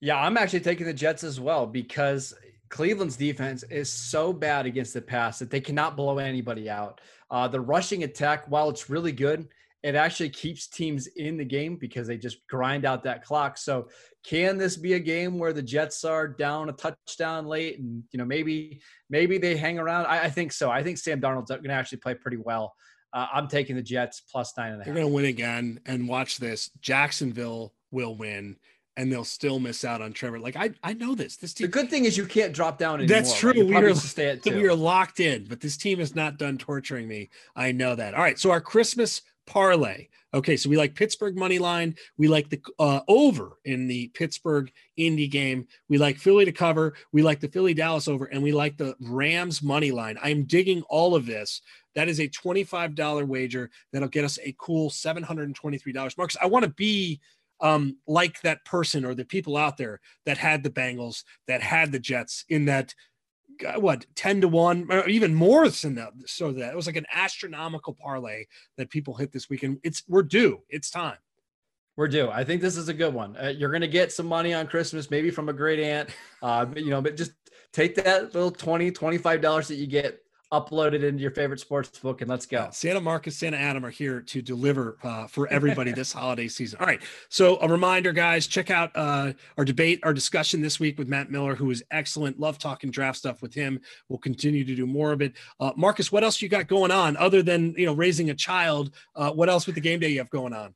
Yeah, I'm actually taking the Jets as well because Cleveland's defense is so bad against the pass that they cannot blow anybody out. Uh, the rushing attack, while it's really good, it actually keeps teams in the game because they just grind out that clock. So, can this be a game where the Jets are down a touchdown late, and you know maybe maybe they hang around? I, I think so. I think Sam Darnold's going to actually play pretty well. Uh, I'm taking the Jets plus nine and a half. They're going to win again, and watch this. Jacksonville will win and they'll still miss out on Trevor. Like I, I know this. This team. The good thing is you can't drop down anymore. That's true. we are stay at two. we are locked in, but this team is not done torturing me. I know that. All right, so our Christmas parlay. Okay, so we like Pittsburgh money line. We like the uh, over in the Pittsburgh Indy game. We like Philly to cover. We like the Philly Dallas over, and we like the Rams money line. I'm digging all of this. That is a $25 wager that'll get us a cool $723. Marcus, I want to be um, like that person or the people out there that had the Bengals, that had the Jets in that what 10 to 1 or even more than that so that it was like an astronomical parlay that people hit this weekend it's we're due. It's time. We're due. I think this is a good one. Uh, you're to get some money on christmas maybe from a great aunt uh, you know but just take that little 20 25 dollars that you get upload it into your favorite sports book and let's go. Santa Marcus, Santa Adam are here to deliver uh, for everybody this holiday season. All right. So a reminder, guys, check out uh, our debate, our discussion this week with Matt Miller, who is excellent. Love talking draft stuff with him. We'll continue to do more of it. Uh, Marcus, what else you got going on other than you know raising a child? Uh, what else with the game day you have going on?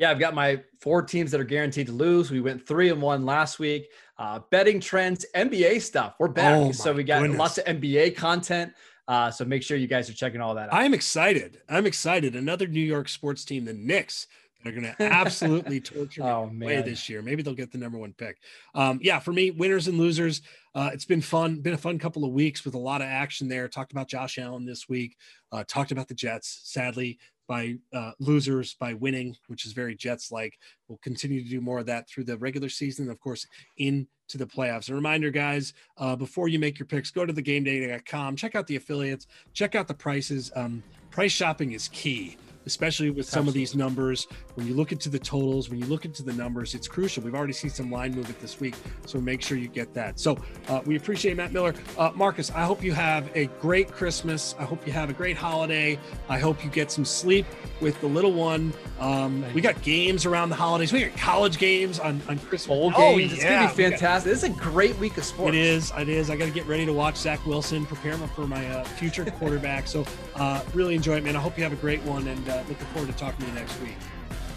Yeah, I've got my four teams that are guaranteed to lose. We went three and one last week. Uh, betting trends, NBA stuff. We're back. Oh so we got goodness. lots of NBA content. Uh, so make sure you guys are checking all that out. I'm excited. I'm excited. Another New York sports team, the Knicks, they're going to absolutely torture oh, this year. Maybe they'll get the number one pick. Um, yeah, for me, winners and losers. Uh, it's been fun. Been a fun couple of weeks with a lot of action there. Talked about Josh Allen this week. Uh, talked about the Jets. Sadly, by uh, losers by winning, which is very Jets like. We'll continue to do more of that through the regular season, and of course, into the playoffs. A reminder, guys, uh, before you make your picks, go to the gameday.com, check out the affiliates, check out the prices. Um, price shopping is key especially with some Absolutely. of these numbers. When you look into the totals, when you look into the numbers, it's crucial. We've already seen some line movement this week, so make sure you get that. So uh, we appreciate Matt Miller. Uh, Marcus, I hope you have a great Christmas. I hope you have a great holiday. I hope you get some sleep with the little one. Um, we got games around the holidays. We got college games on, on Christmas. Bowl oh, games. It's yeah. going to be fantastic. This is a great week of sports. It is. It is. I got to get ready to watch Zach Wilson, prepare him for my uh, future quarterback. So uh, really enjoy it, man. I hope you have a great one and uh, looking forward to talking to you next week.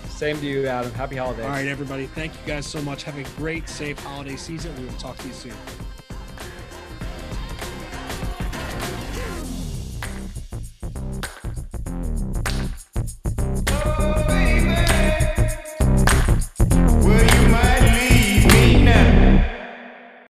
Same to you, Adam. Happy holidays. All right, everybody. Thank you guys so much. Have a great, safe holiday season. We will talk to you soon.